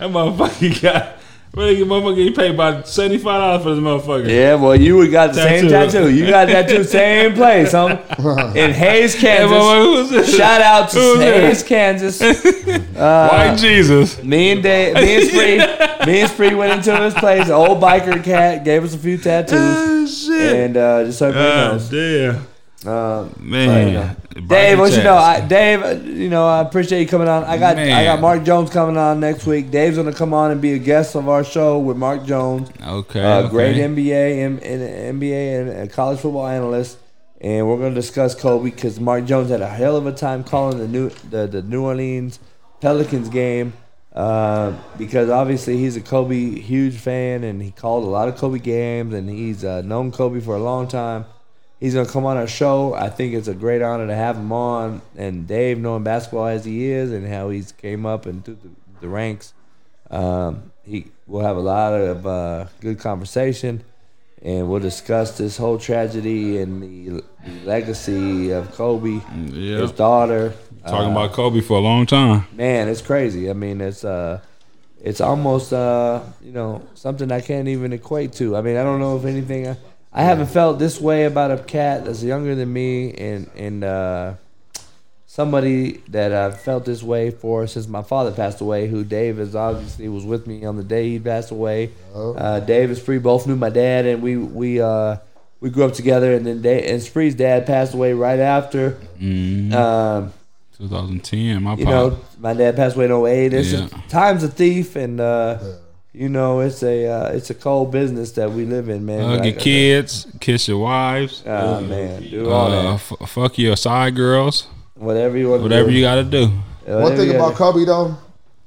motherfucker got. What that motherfucker get paid about seventy five dollars for this motherfucker? Yeah, well, you would got the same Tattoo. tattoo. You got that tattoo, same place, huh? In Hays, Hey, Kansas. motherfucker, who's this? Shout out to Who's this? Hays, Kansas. Uh, White Jesus. Me and Dave, me and Spree, me and Spree went into his place. An old biker cat gave us a few tattoos, Oh, shit. and uh, just so everybody God knows. damn. Um, Man. Dave, what you know? I, Dave, uh, you know, I appreciate you coming on. I got I got Mark Jones coming on next week. Dave's gonna come on and be a guest of our show with Mark Jones. Okay. uh, okay. great NBA and, and NBA and, and college football analyst, and we're going to discuss Kobe because Mark Jones had a hell of a time calling the new the, the New Orleans Pelicans game uh, because obviously he's a Kobe huge fan and he called a lot of Kobe games and he's uh, known Kobe for a long time. He's gonna come on our show. I think it's a great honor to have him on. And Dave, knowing basketball as he is and how he's came up and through the, the ranks, um, he will have a lot of uh, good conversation, and we'll discuss this whole tragedy and the, the legacy of Kobe, Yeah. his daughter. Talking Uh, about Kobe for a long time. man, it's crazy. I mean, it's uh, it's almost uh, you know, something I can't even equate to. I mean, I don't know if anything. I, I haven't felt this way about a cat that's younger than me, and and uh, somebody that I've felt this way for since my father passed away. Who Dave is obviously was with me on the day he passed away. Uh, Dave and Spree both knew my dad, and we we uh, we grew up together. And then Dave, and Spree's dad passed away right after. Mm-hmm. Um, 2010. My you pop. know, my dad passed away in 08. It's Yeah. just, time's a thief, and uh, you know, it's a uh, it's a cold business that we live in, man. Hug Like your I said, kids, kiss your wives. Oh man, do all Uh, that. f- fuck your side girls. Whatever you want. Whatever do. you got to do. Whatever One thing about gotta Kobe though,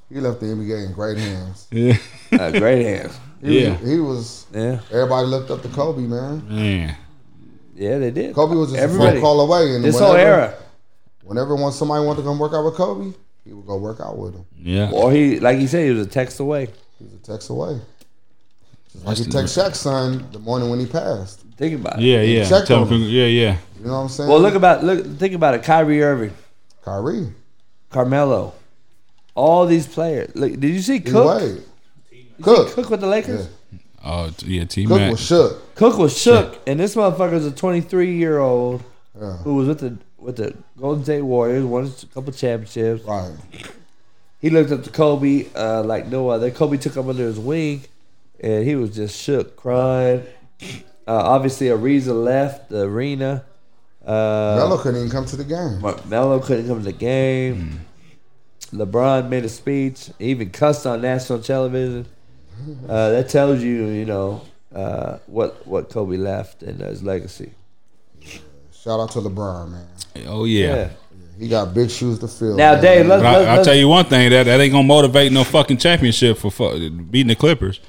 he left the NBA in great hands. Yeah. uh, great hands. He Yeah. was, he was. Yeah, Everybody looked up to Kobe, man. Man. yeah, they did. Kobe was just a Everybody. phone call away, and This whole whenever- era, Whenever when somebody wanted to come work out with Kobe, he would go work out with him. Yeah. or he, like you said, he was a text away. He was a text away. Just like he text Shaq's son the morning when he passed. Think about it. Yeah, yeah. Check Tell on them- him. yeah, yeah. You know what I'm saying? Well, look about look. Think about it. Kyrie Irving, Kyrie. Carmelo, all these players. Look, did you see Cook? Wade. You see Cook. Cook with the Lakers. Yeah. Oh, t- yeah. T Cook Mac. was shook. Cook was shook, and this motherfucker's a 23 year old Yeah. who was with the with the Golden State Warriors, won a couple championships. Right. He looked up to Kobe uh, like no other. Kobe took him under his wing, and he was just shook, crying. Uh, obviously, Ariza left the arena. Uh, Melo couldn't even come to the game. Mar- Melo couldn't come to the game. LeBron made a speech, he even cussed on national television. Uh, that tells you, you know, uh, what what Kobe left and his legacy. Shout out to LeBron, man. Oh yeah. Yeah. He got big shoes to fill. Now, man. Dave, let's, let's, I, I'll tell you one thing that that ain't gonna motivate no fucking championship for fu- beating the Clippers.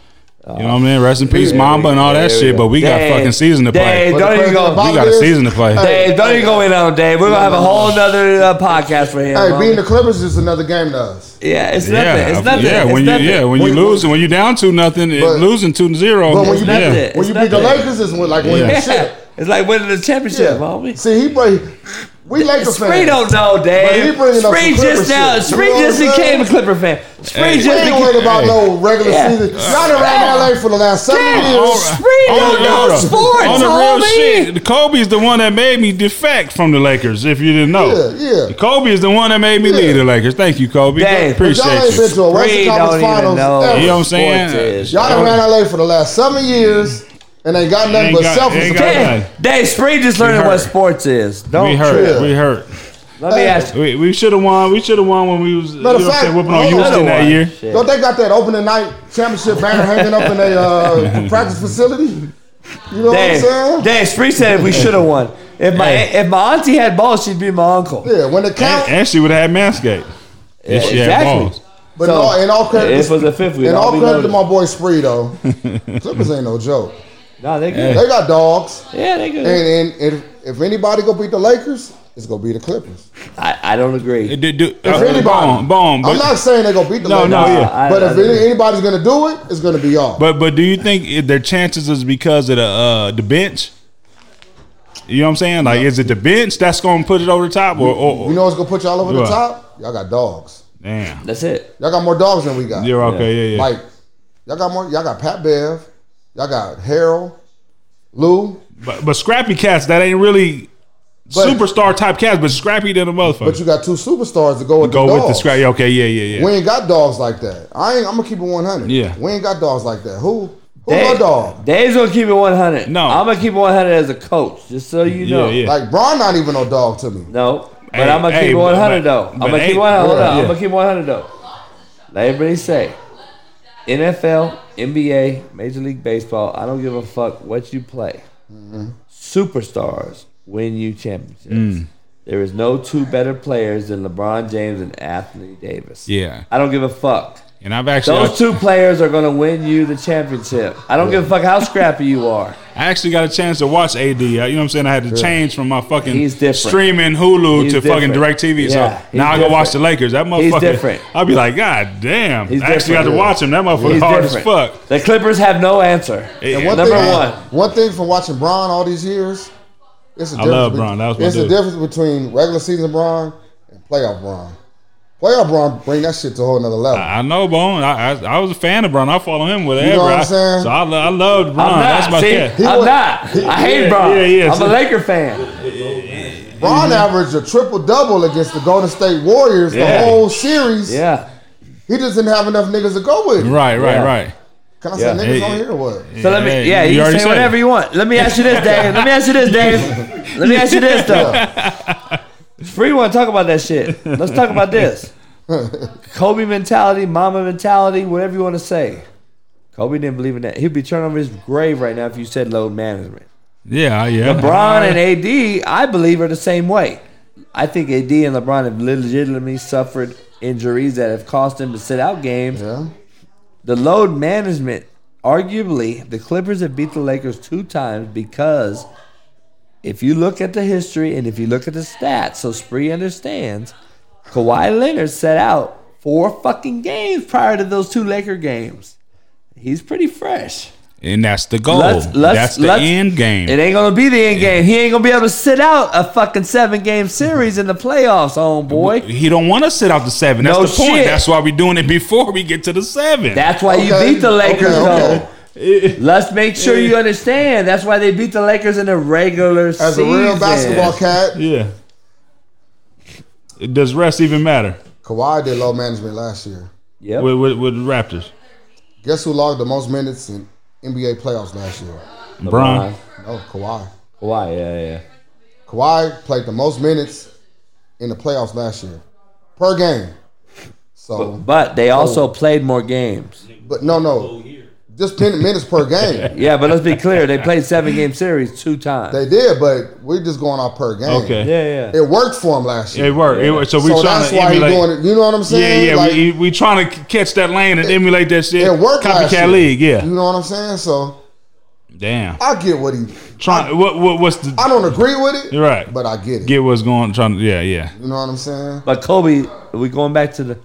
You know what I mean? Rest in peace, Mamba, and all that shit. But we got Dave, fucking season to play. Dave, don't even go. We got a season to play. Dave, don't even go in on Dave. We're gonna have a whole nother uh, podcast for him. Hey, homie. being the Clippers is another game to us. yeah, it's nothing. Yeah, it's nothing. yeah. it's When you nothing. yeah when you When- lose and when you down two nothing, it- But- losing two to zero. But when you It's beat, nothing. when you It's beat the nothing. Lakers, it's like winning Yeah. the shit. It's like winning the championship, Yeah. homie. See, he bring. We Lakers Spree fans. don't know, But he Dave. bringing up Spree some just now. shit. Spree You know just became a? Clipper fan. Spree Hey. We just ain't became. worried about no regular Yeah. season. Y'all done ran LA for the last seven Yeah. years. Spree don't know sports, On the real homie. shit, Kobe's the one that made me defect from the Lakers. If you didn't know, Yeah, yeah. Kobe is the one that made me Yeah. leave the Lakers. Thank you, Kobe. Dave, But y'all Appreciate ain't been you. to a Western Spree Conference don't even Finals know. ever. You know what I'm saying? Sports is. Y'all done ran LA for the last seven years and ain't got nothing Ain't but got- selfish ain't got support. nothing. Dave, Dave Spree just learning what sports is. Don't We hurt. trip. We hurt. Let me ask you. We, we should have won. We should have won when we was you know Matter of what I'm saying, fact, whooping on hold. Houston that year. Shit. Don't they got that opening night championship banner hanging up in their uh, practice facility? You know Dave, what I'm saying? Dave Spree said we should have won. If my if my auntie had balls, she'd be my uncle. Yeah, when it count. And, and she would have had Manscaped. If she had exactly. balls. But So, in all, in all credit, if it was a fifth, in all all be credit to my boy Spree though, Clippers ain't no joke. No, they good. They got dogs, Yeah, they good. and, and if, if anybody go beat the Lakers, it's gonna be the Clippers. I, I don't agree. It did do, If uh, anybody, boom, boom. But, I'm not saying they gonna beat the No, Lakers. no, no, yeah. I- but I- if any, anybody's gonna do it, it's gonna be y'all. but but do you think their chances is because of the uh, the bench? You know what I'm saying? Like, is it the bench that's going to put it over the top, or, or you know what's gonna put y'all over the What? top? Y'all got dogs. damn? That's it. Y'all got more dogs than we got. You're okay, yeah, yeah. Like y'all got more. Y'all got Pat Bev. Y'all got Harrell, Lou. But but scrappy cats that ain't really But- superstar type cats, but scrappy than a motherfucker. But you got two superstars to go with Go the with the scrappy. Okay, yeah, yeah, yeah. We ain't got dogs like that. I ain't. I'm gonna keep it 100. Yeah. We ain't got dogs like that. Who? Who Dave, my dog? Dave's gonna keep it 100. No. I'm gonna keep it 100 as a coach, just so you know. Yeah, yeah. Like Bron, not even no dog to me. No, but Hey, I'm gonna hey, keep it 100 but- though. I'm gonna keep hey, it 100. Hold yeah. I'm gonna keep 100 though. Let everybody say, NFL, NBA, Major League Baseball. I don't give a fuck what you play. Superstars win you championships. Mm. There is no two better players than LeBron James and Anthony Davis. Yeah. I don't give a fuck. And I've actually Those two players are gonna win you the championship. I don't give a fuck how scrappy you are. I actually got a chance to watch AD. Uh, you know what I'm saying? I had to change from my fucking He's streaming Hulu He's to fucking different. DirecTV. Yeah, so now I go watch the Lakers. That motherfucker. He's different. I'll be like, God damn. He's I actually got to watch him. That motherfucker He's hard different. as fuck. The Clippers have no answer. And One Number thing, one. One thing from watching Bron all these years, it's a I difference. love be- Bron. That was my it's the dude. difference between regular season Bron and playoff Bron. Playoff Bron bring that shit to a whole nother level. I know, Bone. I, I I was a fan of Bron. I follow him with whatever. You know what I'm I- saying? So I, lo- I loved Bron. I'm That's not. my See, cat. He I'm was- not. I hate yeah, Bron. yeah, yeah. I'm So- a Laker fan. Bron mm-hmm. averaged a triple double against the Golden State Warriors Yeah. the whole series. Yeah. He just didn't have enough niggas to go with. Right, right, Yeah. right. Can I Yeah. say niggas Yeah. on here or what? So let me, Hey, yeah, you you, can say whatever it. you want. Let me ask you this, Dave. Let me ask you this, Dave. Let me ask you this, though. Free want to talk about that shit. Let's talk about this. Kobe mentality, Mamba mentality, whatever you want to say. Kobe didn't believe in that. He'd be turning over his grave right now if you said load management. Yeah, yeah. LeBron and AD, I believe, are the same way. I think AD and LeBron have legitimately suffered injuries that have cost them to sit out games. Yeah. The load management, arguably, the Clippers have beat the Lakers two times because if you look at the history and if you look at the stats, so Spree understands, Kawhi Leonard set out four fucking games prior to those two Laker games. He's pretty fresh. And that's the goal. Let's- let's- that's the let's- end game. It ain't gonna be the end game. He ain't gonna be able to sit out a fucking seven game series in the playoffs, homeboy. He don't want to sit out the seven. That's No the point. shit. That's why we're doing it before we get to the seven. That's why you beat the Lakers, okay, though. Let's make sure you understand. That's why they beat the Lakers in the regular As a real basketball cat, yeah. Does rest even matter Kawhi did load management last year. Yeah, with, with, with the Raptors? Guess who logged the most minutes in NBA playoffs last year? LeBron. No, oh, Kawhi. Kawhi, yeah, yeah. Kawhi played the most minutes in the playoffs last year per game. So, But they also played more games. but no, no. Just 10 minutes per game. Yeah, but let's be clear. They played seven game series two times. They did, but we're just going off per game. Okay. yeah, yeah. It worked for him last year. It worked. It worked. So we so trying that's to why he's emulate. doing it. You know what I'm saying? yeah. Like, we we trying to catch that lane and emulate that shit. it worked last year. Copycat league. Yeah. You know what I'm saying? So Damn. I get what he. Trying. What, what what's the I don't agree with it, You're right? but I get it. Get what's going. Trying. to Yeah. Yeah. You know what I'm saying? But Kobe, we going back to the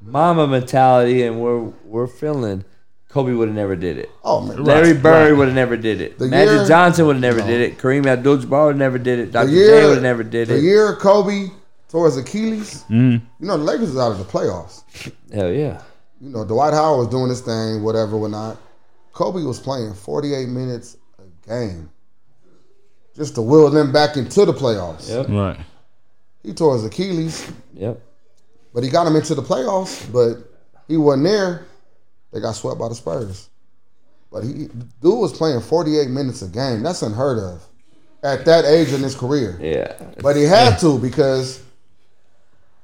Mamba mentality, and we're we're feeling. Kobe would have never did it. Oh man, Larry Right, Bird right. would have never did it. The Magic year- Johnson would have never did it. Kareem Abdul-Jabbar would have never did it. Dr. J would have never did the it. The year Kobe tore his Achilles. Mm-hmm. You know the Lakers was out of the playoffs. Hell yeah. You know Dwight Howard was doing his thing, whatever, whatnot. Kobe was playing 48 minutes a game just to will them back into the playoffs. Yep. Right. He tore his Achilles, Yep. but he got him into the playoffs. But he wasn't there. They got swept by the Spurs. But he dude was playing 48 minutes a game. That's unheard of at that age in his career. Yeah. But he had to because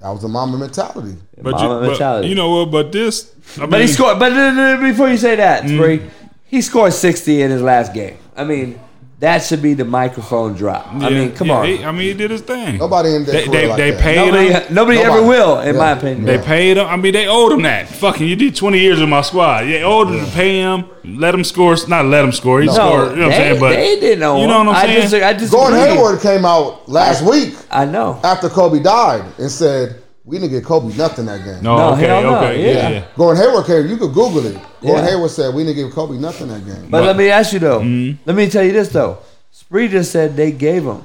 that was a Mamba mentality. But Mamba you, but, mentality. you know what? But this. I But he scored. But before you say that, Mm. Spree, he scored sixty in his last game. I mean, that should be the microphone drop. I mean, come yeah, on. he- I mean, he did his thing. Nobody in that They they, like they that. paid nobody, him. nobody, ever will, in Yeah. my opinion. They paid him. I mean, they owed him that. Fucking, you did 20 years with my squad. They owed him to pay him. Let him score. Not let him score. He no, scored. You know what I'm saying? But they didn't know. you know what I'm I saying? Disagree, I disagree. Gordon Hayward came out last week I know. after Kobe died and said, "We didn't get Kobe nothing that game." no, No, okay, hell no, okay, yeah. yeah. yeah. Gordon Hayward came. You could Google it. Gordon Yeah. Hayward said, "We didn't give Kobe nothing that game." But let me ask you though. Mm-hmm. Let me tell you this though. Spree just said they gave him.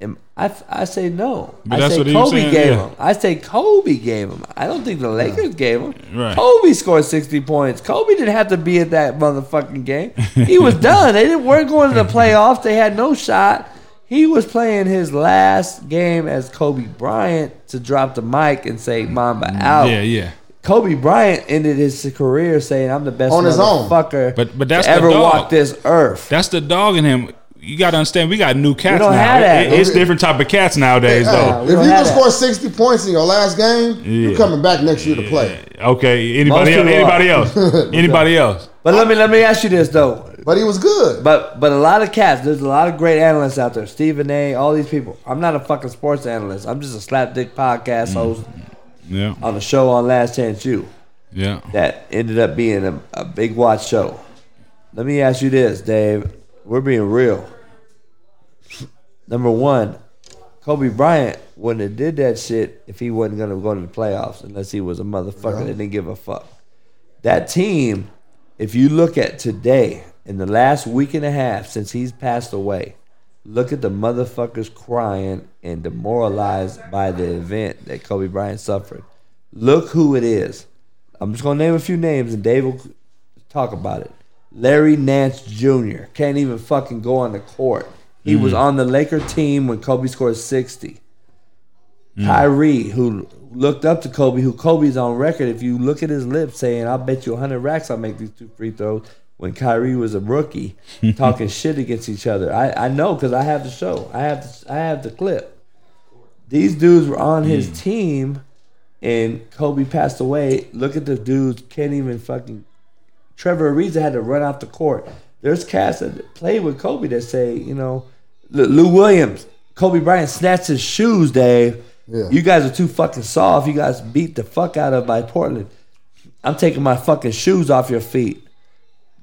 And I, I say no. But I that's say what Kobe saying, gave yeah. him. I say Kobe gave him. I don't think the Lakers gave him. Right. Kobe scored sixty points. Kobe didn't have to be at that motherfucking game. He was done. They didn't weren't going to the playoffs. They had no shot. He was playing his last game as Kobe Bryant to drop the mic and say Mamba out. Yeah, yeah. Kobe Bryant ended his career saying, "I'm the best On his own. motherfucker But- but that's to the ever dog. walk this earth." That's the dog in him. You got to understand, we got new cats don't now. have that. It- it's different type of cats nowadays, Hey, though. we if don't you have can that. score 60 points in your last game, Yeah. you're coming back next year to play. Okay. Anybody Most else? people Anybody else? Anybody else? But let me let me ask you this though. But he was good. But but a lot of cats, there's a lot of great analysts out there. Stephen A. All these people. I'm not a fucking sports analyst. I'm just a slapdick podcast mm. host Yeah. on a show on Last Chance U Yeah. that ended up being a, a big watch show. Let me ask you this, Dave. We're being real. Number one, Kobe Bryant wouldn't have did that shit if he wasn't gonna go to the playoffs unless he was a motherfucker that didn't give a fuck. That team, if you look at today, in the last week and a half since he's passed away, look at the motherfuckers crying and demoralized by the event that Kobe Bryant suffered. Look who it is. I'm just gonna name a few names and Dave will talk about it. Larry Nance Jr. can't even fucking go on the court. He was mm. on the Laker team when Kobe scored 60. Mm. Kyrie, who looked up to Kobe, who Kobe's on record, if you look at his lips saying, I'll bet you 100 racks I'll make these two free throws, when Kyrie was a rookie, talking shit against each other. I, I know because I have the show. I have the, I have the clip. These dudes were on his mm. team, and Kobe passed away. Look at the dudes can't even fucking. Trevor Ariza had to run off the court. There's cats that played with Kobe that say, you know, Lou Lou Williams, Kobe Bryant snatched his shoes, Dave. Yeah. You guys are too fucking soft. You guys beat the fuck out of by Portland. I'm taking my fucking shoes off your feet.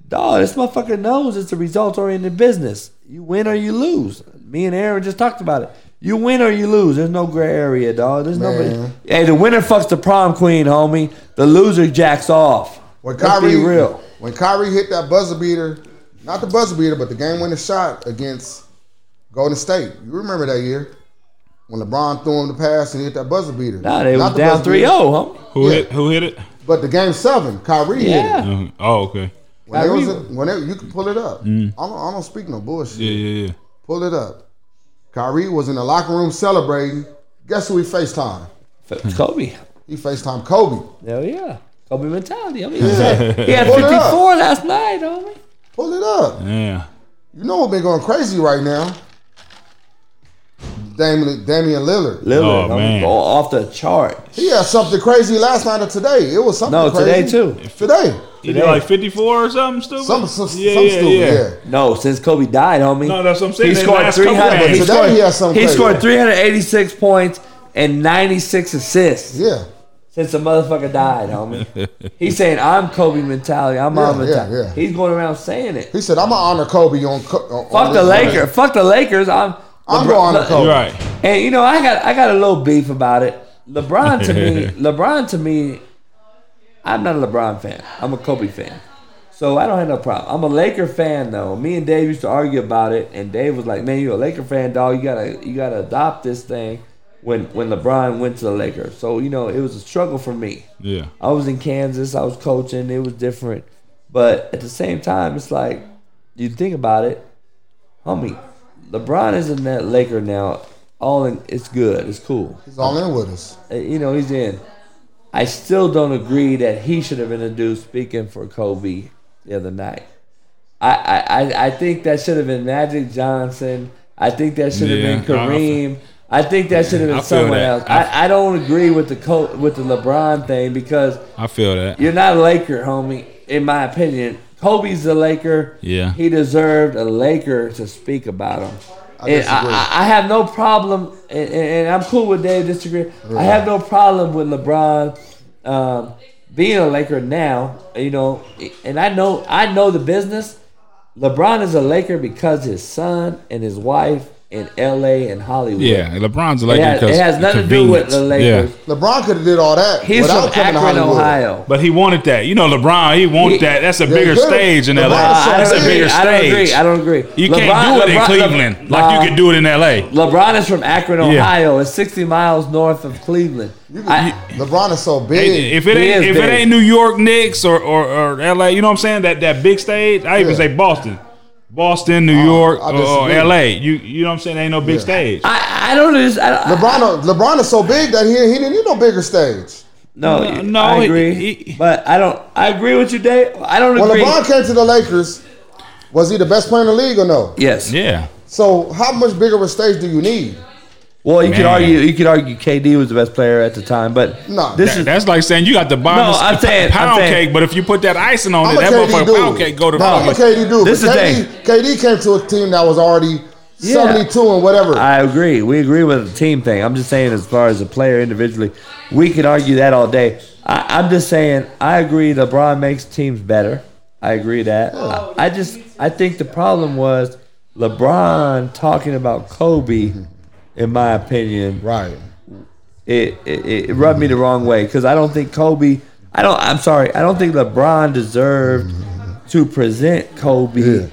Dog, this motherfucker knows it's a result oriented business. You win or you lose. Me and Aaron just talked about it. You win or you lose. There's no gray area, dog. There's nobody. Hey, the winner fucks the prom queen, homie. The loser jacks off. When Let's Kyrie, be real. when Kyrie hit that buzzer beater, not the buzzer beater, but the game winning shot against Golden State. You remember that year when LeBron threw him the pass and he hit that buzzer beater? Nah, they Not was the down buzzer 3-0, homie. Who Yeah. hit? Who hit it? But the game seven, Kyrie hit Yeah. it. Uh, oh, okay. When they was Kyrie- in- when you can pull it up. Mm. I, don't, I don't speak no bullshit. Yeah, yeah, yeah. Pull it up. Kyrie was in the locker room celebrating. Guess who he FaceTime? Kobe. He FaceTime Kobe. Hell yeah. Kobe mentality. I mean, he had, he had 54 last night, homie. Pull it up. Yeah. You know what been going crazy right now? Damian, Damian Lillard. Lillard, Oh, man. go off the chart. He had something crazy last night or today. It was something crazy. No, crazy. today too. Today. He did like 54 or something stupid. Some, some, yeah, some yeah, stupid, yeah. yeah. No, since Kobe died, homie. No, that's what I'm saying. He That scored last couple 300. games. He Today scored, he had something he crazy. scored 386 points and 96 assists Yeah. since the motherfucker died, homie. He's saying I'm Kobe mentality. I'm Yeah, on yeah, yeah. He's going around saying it. He said, I'm going to honor Kobe on, on Fuck on the Lakers. Fuck the Lakers. I'm. I'm LeBron- going to Kobe. You're right. And you know, I got I got a little beef about it. LeBron to me, LeBron to me, I'm not a LeBron fan. I'm a Kobe fan. So I don't have no problem. I'm a Laker fan though. Me and Dave used to argue about it, and Dave was like, "Man, you're a Laker fan, dog. You gotta you gotta adopt this thing." When when LeBron went to the Lakers, so you know it was a struggle for me. Yeah. I was in Kansas. I was coaching. It was different, but at the same time, it's like you think about it, homie. LeBron is in that Laker now. All in, it's good. It's cool. He's all in with us. Uh, You know, he's in. I still don't agree that he should have introduced speaking for Kobe the other night. I I, I, I think that should have been Magic Johnson. I think that should have Yeah, been I- I Kareem. I think that should have been feel someone that. else. I- I, I don't agree with the co- with the LeBron thing because I feel that. you're not a Laker, homie. In my opinion, Kobe's a Laker. Yeah. he deserved a Laker to speak about him. I and disagree. I, I have no problem, and, and and I'm cool with Dave disagree. I have no problem with LeBron um, being a Laker now. You know, and I know I know the business. LeBron is a Laker because his son and his wife in L.A. and Hollywood. Yeah, LeBron's a it has, because it has nothing to do with the Lakers. LeBron could have did all that He's without from coming to Akron, Hollywood. Ohio. But he wanted that. You know, LeBron, he wanted He- that. That's a Yeah, bigger stage in LeBron LA. is so That's a big. bigger I don't agree. I don't agree. You can't LeBron- do it in LeBron- Cleveland Le- like Nah. you could do it in LA. LeBron is from Akron, Yeah. Ohio. It's 60 miles north of Cleveland. I, LeBron is so big. If it ain't if big. it ain't New York Knicks or, or, or LA, you know what I'm saying? That that big stage, I even Yeah. say Boston. Boston, New oh, York, I uh, or. LA. You you know what I'm saying? Ain't no big Yeah. stage. I, I don't just. I, I, LeBron, LeBron is so big that he, he didn't need no bigger stage. no, No, no, no, I he- agree. he- but I don't. I agree with you, Dave. I don't When agree. LeBron came to the Lakers, was he the best player in the league or no? yes. yeah. So how much bigger of a stage do you need? Well, you could argue. You could argue KD was the best player at the time, but No. this That- is that's like saying you got the No, I'm saying- pound I'm saying- cake, but if you put that icing on I'm it, that motherfucker pound cake go to No, I'm a KD dude. This is KD, KD came to a team that was already Yeah. 72 and whatever. I agree. We agree with the team thing. I'm just saying, as far as a player individually, we could argue that all day. I, I'm just saying, I agree. LeBron makes teams better. I agree that. I, I just, I think the problem was LeBron talking about Kobe. Mm-hmm. In my opinion, right. it it, it rubbed me the wrong way because I don't think Kobe. I don't. I'm sorry. I don't think LeBron deserved to present Kobe Yeah.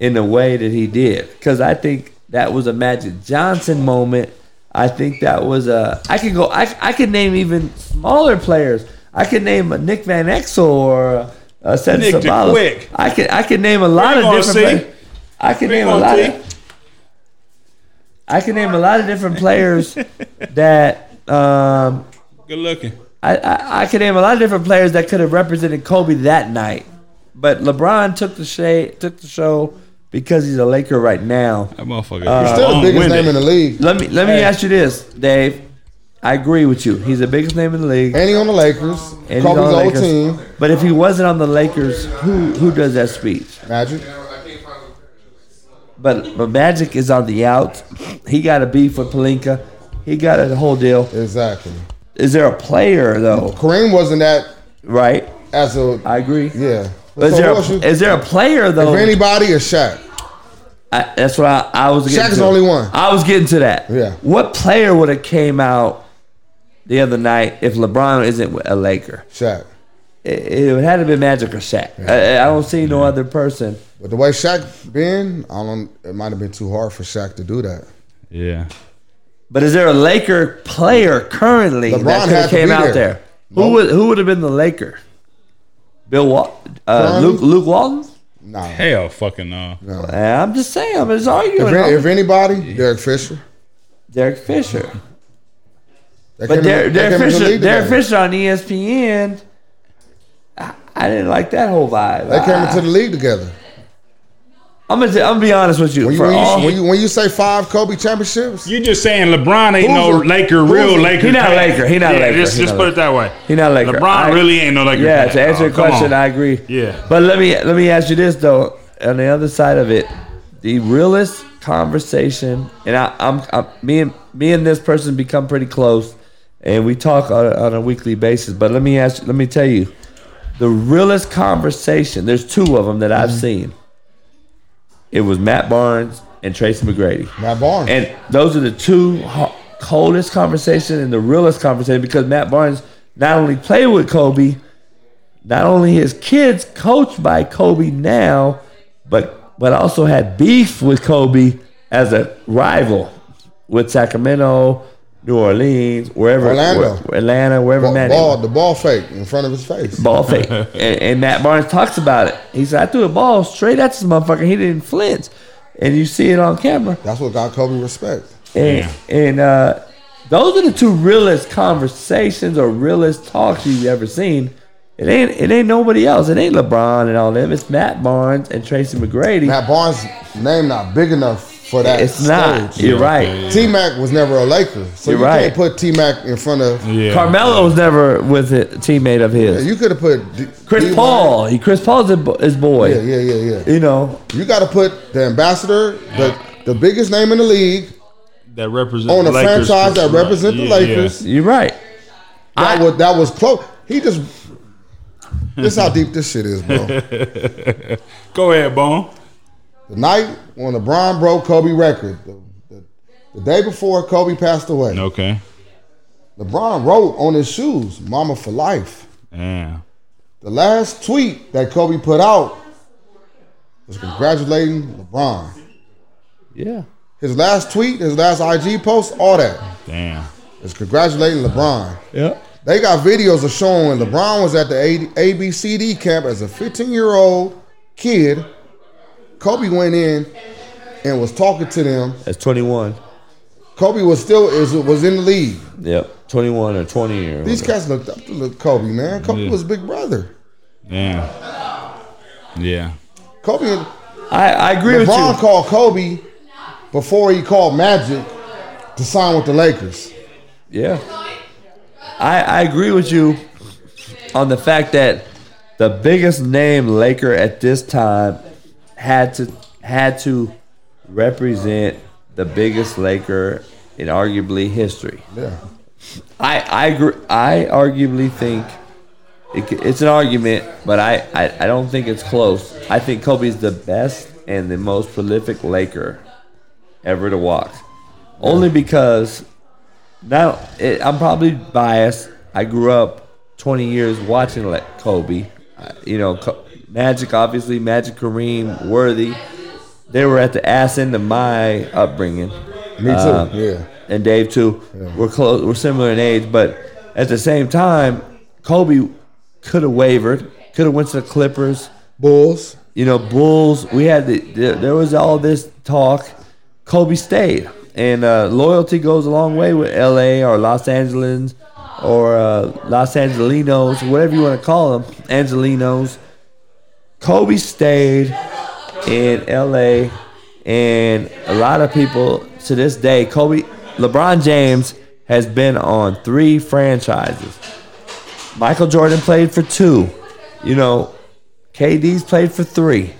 in the way that he did because I think that was a Magic Johnson moment. I think that was a. I could go. I I could name even smaller players. I could name a Nick Van Exel or a, a Seth Nick the Sabalas. Quick. I could I could name a lot of different. see. Players. I could name a lot of. I can name a lot of different players that um, Good looking. I, I I can name a lot of different players that could have represented Kobe that night. But LeBron took the shade, took the show because he's a Laker right now. That motherfucker. Uh, Still the biggest long-winded. name in the league. Let me let me ask you this, Dave. I agree with you. He's the biggest name in the league. And he on the Lakers. and he's on the old team. But if he wasn't on the Lakers, who who does that speech? Magic. But but Magic is on the out. He got a beef with Pelinka. He got a whole deal. Exactly. Is there a player though? Kareem wasn't that Right. as a I agree. yeah. But is So there a, you- is there a player though? if anybody is Shaq. I, that's what I, I was. Getting Shaq is to. the only one. I was getting to that. Yeah. What player would have came out the other night if LeBron isn't a Laker? Shaq. It, it would have to be Magic or Shaq. I, I don't see no other person. But the way Shaq been, I don't. It might have been too hard for Shaq to do that. Yeah. But is there a Laker player currently LeBron that could had have to came be out there. there? Who Nope. would who would have been the Laker? Bill Wal- uh, Currently? Luke Luke Walton. Nah. Hell fucking no. no. I'm just saying. I'm just arguing. If, any- if anybody, Derek Fisher. Derek Fisher. They But came in- Derek, they Derek came into the Fisher, league Derek together. Fisher on ESPN, I, I didn't like that whole vibe. They came I- into the league together. I'm gonna, I'm gonna be honest with you. When you, For when, all, you, when, you, when you say five Kobe championships, you're just saying LeBron ain't Who's no a- Laker, real Laker. He not type. Laker. He not yeah, Laker. Just, He just not put Laker. it that way. He not a Laker. LeBron I- really ain't no Laker. yeah, type. to answer Oh, your question, on. I agree. Yeah. But let me let me ask you this though. On the other side of it, the realest conversation, and I, I'm, I'm me and me and this person become pretty close, and we talk on, a- on a weekly basis. But let me ask, let me tell you, the realest conversation. There's two of them that I've mm-hmm. seen. It was Matt Barnes and Tracy McGrady. Matt Barnes. And those are the two ho- coldest conversation and the realest conversation because Matt Barnes not only played with Kobe, not only his kids coached by Kobe now, but but also had beef with Kobe as a rival with Sacramento, New Orleans, wherever Orlando. where- Atlanta, wherever ball, Matt ball, the ball fake in front of his face. ball fake. and, and Matt Barnes talks about it. He said, I threw a ball straight at this motherfucker. He didn't flinch. And you see it on camera. That's what got Kobe respect. And, and uh, those are the two realest conversations or realest talks you've ever seen. It ain't it ain't nobody else. It ain't LeBron and all them. It's Matt Barnes and Tracy McGrady. Matt Barnes' name not big enough for that. it's not. You're right. T Mac was never a Laker, so You're you right. can't put T Mac in front of. Yeah. Carmelo was never with a teammate of his. You could have put D- Chris Dwyane. Paul. He Chris Paul's his boy. Yeah, yeah, yeah, yeah. You know. You got to put the ambassador, the the biggest name in the league, That represents on the a Lakers. franchise that Right. represent the Yeah, Lakers. You're right. That I- was that was close. He just. this is how deep this shit is, bro. Go ahead, Bone. The night when LeBron broke Kobe record, the, the, the day before Kobe passed away, Okay. LeBron wrote on his shoes, "Mamba for life." Yeah. The last tweet that Kobe put out was congratulating LeBron. Yeah. His last tweet, his last IG post, all that Damn. is congratulating LeBron. Yeah. They got videos of showing when LeBron was at the ABCD camp as a 15 year old kid. Kobe went in and was talking to them. That's 21. Kobe was still is, was in the league. Yep. 21 or 20 or These whatever. cats looked up to look Kobe, man. Kobe Yeah. was big brother. Yeah. Yeah. Kobe I, I agree with you. LeBron you. called Kobe before he called Magic to sign with the Lakers. Yeah. I, I agree with you on the fact that the biggest name Laker at this time had to had to represent the biggest Laker in arguably history. Yeah. I I agree. I arguably think it, it's an argument, but I, I I don't think it's close. I think Kobe's the best and the most prolific Laker ever to walk. Only because now it, I'm probably biased. I grew up 20 years watching like Kobe. You know, Magic obviously, Magic Kareem, Worthy. They were at the ass end of my upbringing Me too. Uh, yeah. and Dave too. We're close. We're similar in age, but at the same time, Kobe could have wavered. Could have went to the Clippers. Bulls. You know, Bulls. We had the, there, there was all this talk. Kobe stayed, and uh, loyalty goes a long way with L.A. or Los Angeles or uh, Los Angelinos, whatever you want to call them, Angelinos. Kobe stayed in LA, and a lot of people to this day, Kobe, LeBron James has been on three franchises. Michael Jordan played for two. You know, KD's played for three.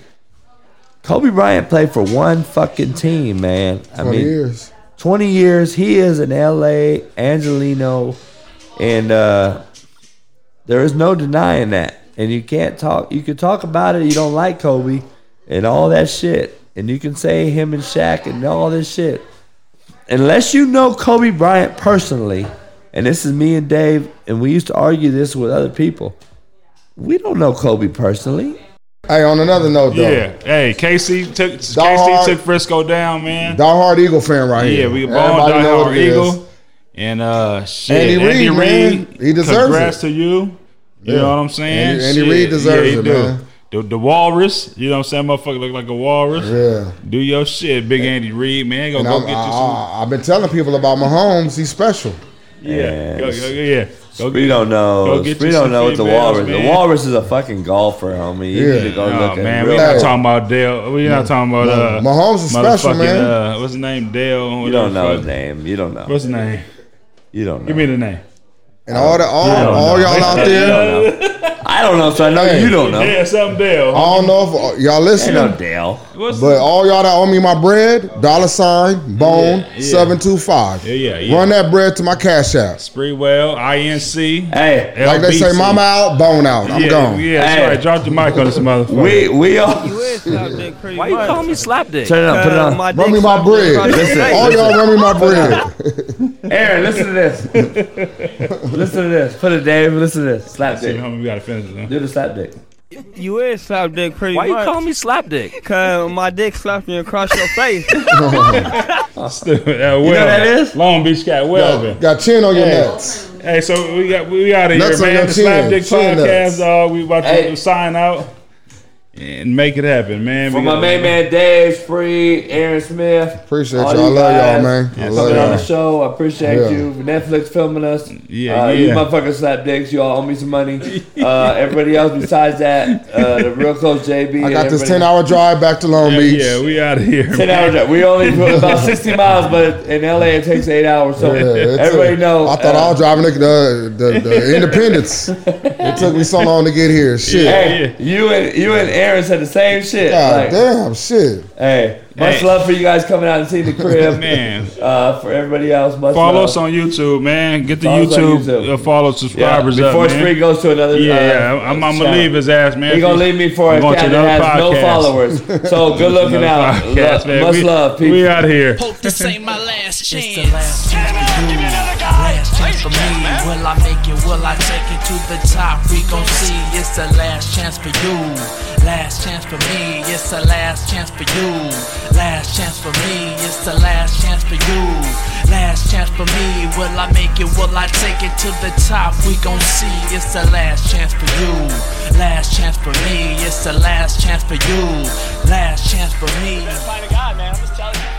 Kobe Bryant played for one fucking team, man. I 20 mean, years. 20 years. He is an LA Angelino, and uh, there is no denying that. And you can't talk. You can talk about it. You don't like Kobe and all that shit, and you can say him and Shaq and all this shit. Unless you know Kobe Bryant personally, and this is me and Dave, and we used to argue this with other people. We don't know Kobe personally. Hey, on another note, though, Yeah. Hey, Casey took KC Dog. took Frisco down, man. diehard Eagle fan right here. Yeah, we ball Everybody know die what it is. Eagle. And uh shit, Andy Andy, Reid, Reid. He deserves congrats it. to you. You Yeah. know what I'm saying? Andy- Andy Reid deserves he it, do. man. The, the walrus, you know what I'm saying? Motherfucker look like a walrus. Yeah. Do your shit, big Andy Reid, man. Go And go I'm, get you some. I, have been telling people about Mahomes. He's special. Yeah, go, go, yeah. Go We don't know. Go We don't know what the females, walrus. The walrus is a fucking golfer, homie. You Yeah. need to go Oh look man, we're not talking about Dale. We're not talking about uh, Mahomes is special, man. Uh, what's his name? Dale. You don't know his name. You don't know. What's his name? You don't know. Give me the name. And all the all, all y'all out there. I don't know, so I know Hey. you don't know. Dale, something Dale. I don't know if uh, y'all Ain't listening, no Dale. What's but all y'all that owe me my bread, dollar sign, bone, Yeah, yeah. 725. Yeah, yeah, yeah. Run that bread to my cash app. Spreewell, INC. Hey, Like they say, LBC. Mamba out, bone out. I'm yeah, gone. Yeah, that's Hey. right. Drop the mic on this motherfucker. we we all Why you call me slap dick? turn it up, put it on. Run me my bread. Listen, All y'all run me my bread. Aaron, listen to this. listen to this. Put it, Dave. Listen to this. Slap dick. homie, we gotta finish it. Huh? Do the slap dick. You is slap dick pretty Why you call me slap dick? Cause my dick slapped me across your face. Stupid. Uh, You know what that is? Long Beach cat Welvin. Got chin on your Hey. nuts. Hey, so we got we out of here, Nuts on man. your The Slap chin. Dick Chin Podcast, nuts. dog. We about to Hey. sign out and make it happen, man. For my main man Dave Free, Aaron Smith. Appreciate all y'all. I love y'all, guys man. I love Coming on y'all. on the show. I appreciate Yeah. you. Netflix filming us. Yeah, uh, You yeah. motherfuckers slap dicks. You all owe me some money. Uh, everybody else besides that, uh, the real close JB. I got this 10 hour drive back to Long Yeah, Beach. yeah, we out of here. 10 hour drive. We only put about 60 miles, but in LA it takes eight hours. So Yeah, everybody took- know. I thought uh, I was driving the, the, the, the Independence. it took me so long to get here. Shit. Hey, you and you and Aaron said the same shit. God Like, damn, shit. Hey, much Hey. love for you guys coming out and seeing the crib. Man. Uh, for everybody else, much Follow love. us on YouTube, man. Get the Follow YouTube, YouTube. Uh, follow yeah, subscribers before up, man. Spree goes to another. yeah, uh, yeah, I'm, I'm gonna channel. leave his ass, man. He gonna leave me for a I'm going cat to that has another no podcast. followers. So good looking Another out. podcast, Lo- man. much we, love, people. We out here. Hope this ain't my last chance. For me. Will I make it? Will I take it to the top? We gon' see. It's the last chance for you. Last chance for me. It's the last chance for you. Last chance for me. It's the last chance for you. Last chance for me. Will I make it? Will I take it to the top? We gon' see. It's the last chance for you. Last chance for me. It's the last chance for you. Last chance for me. Find a guy, man. I'm just telling you.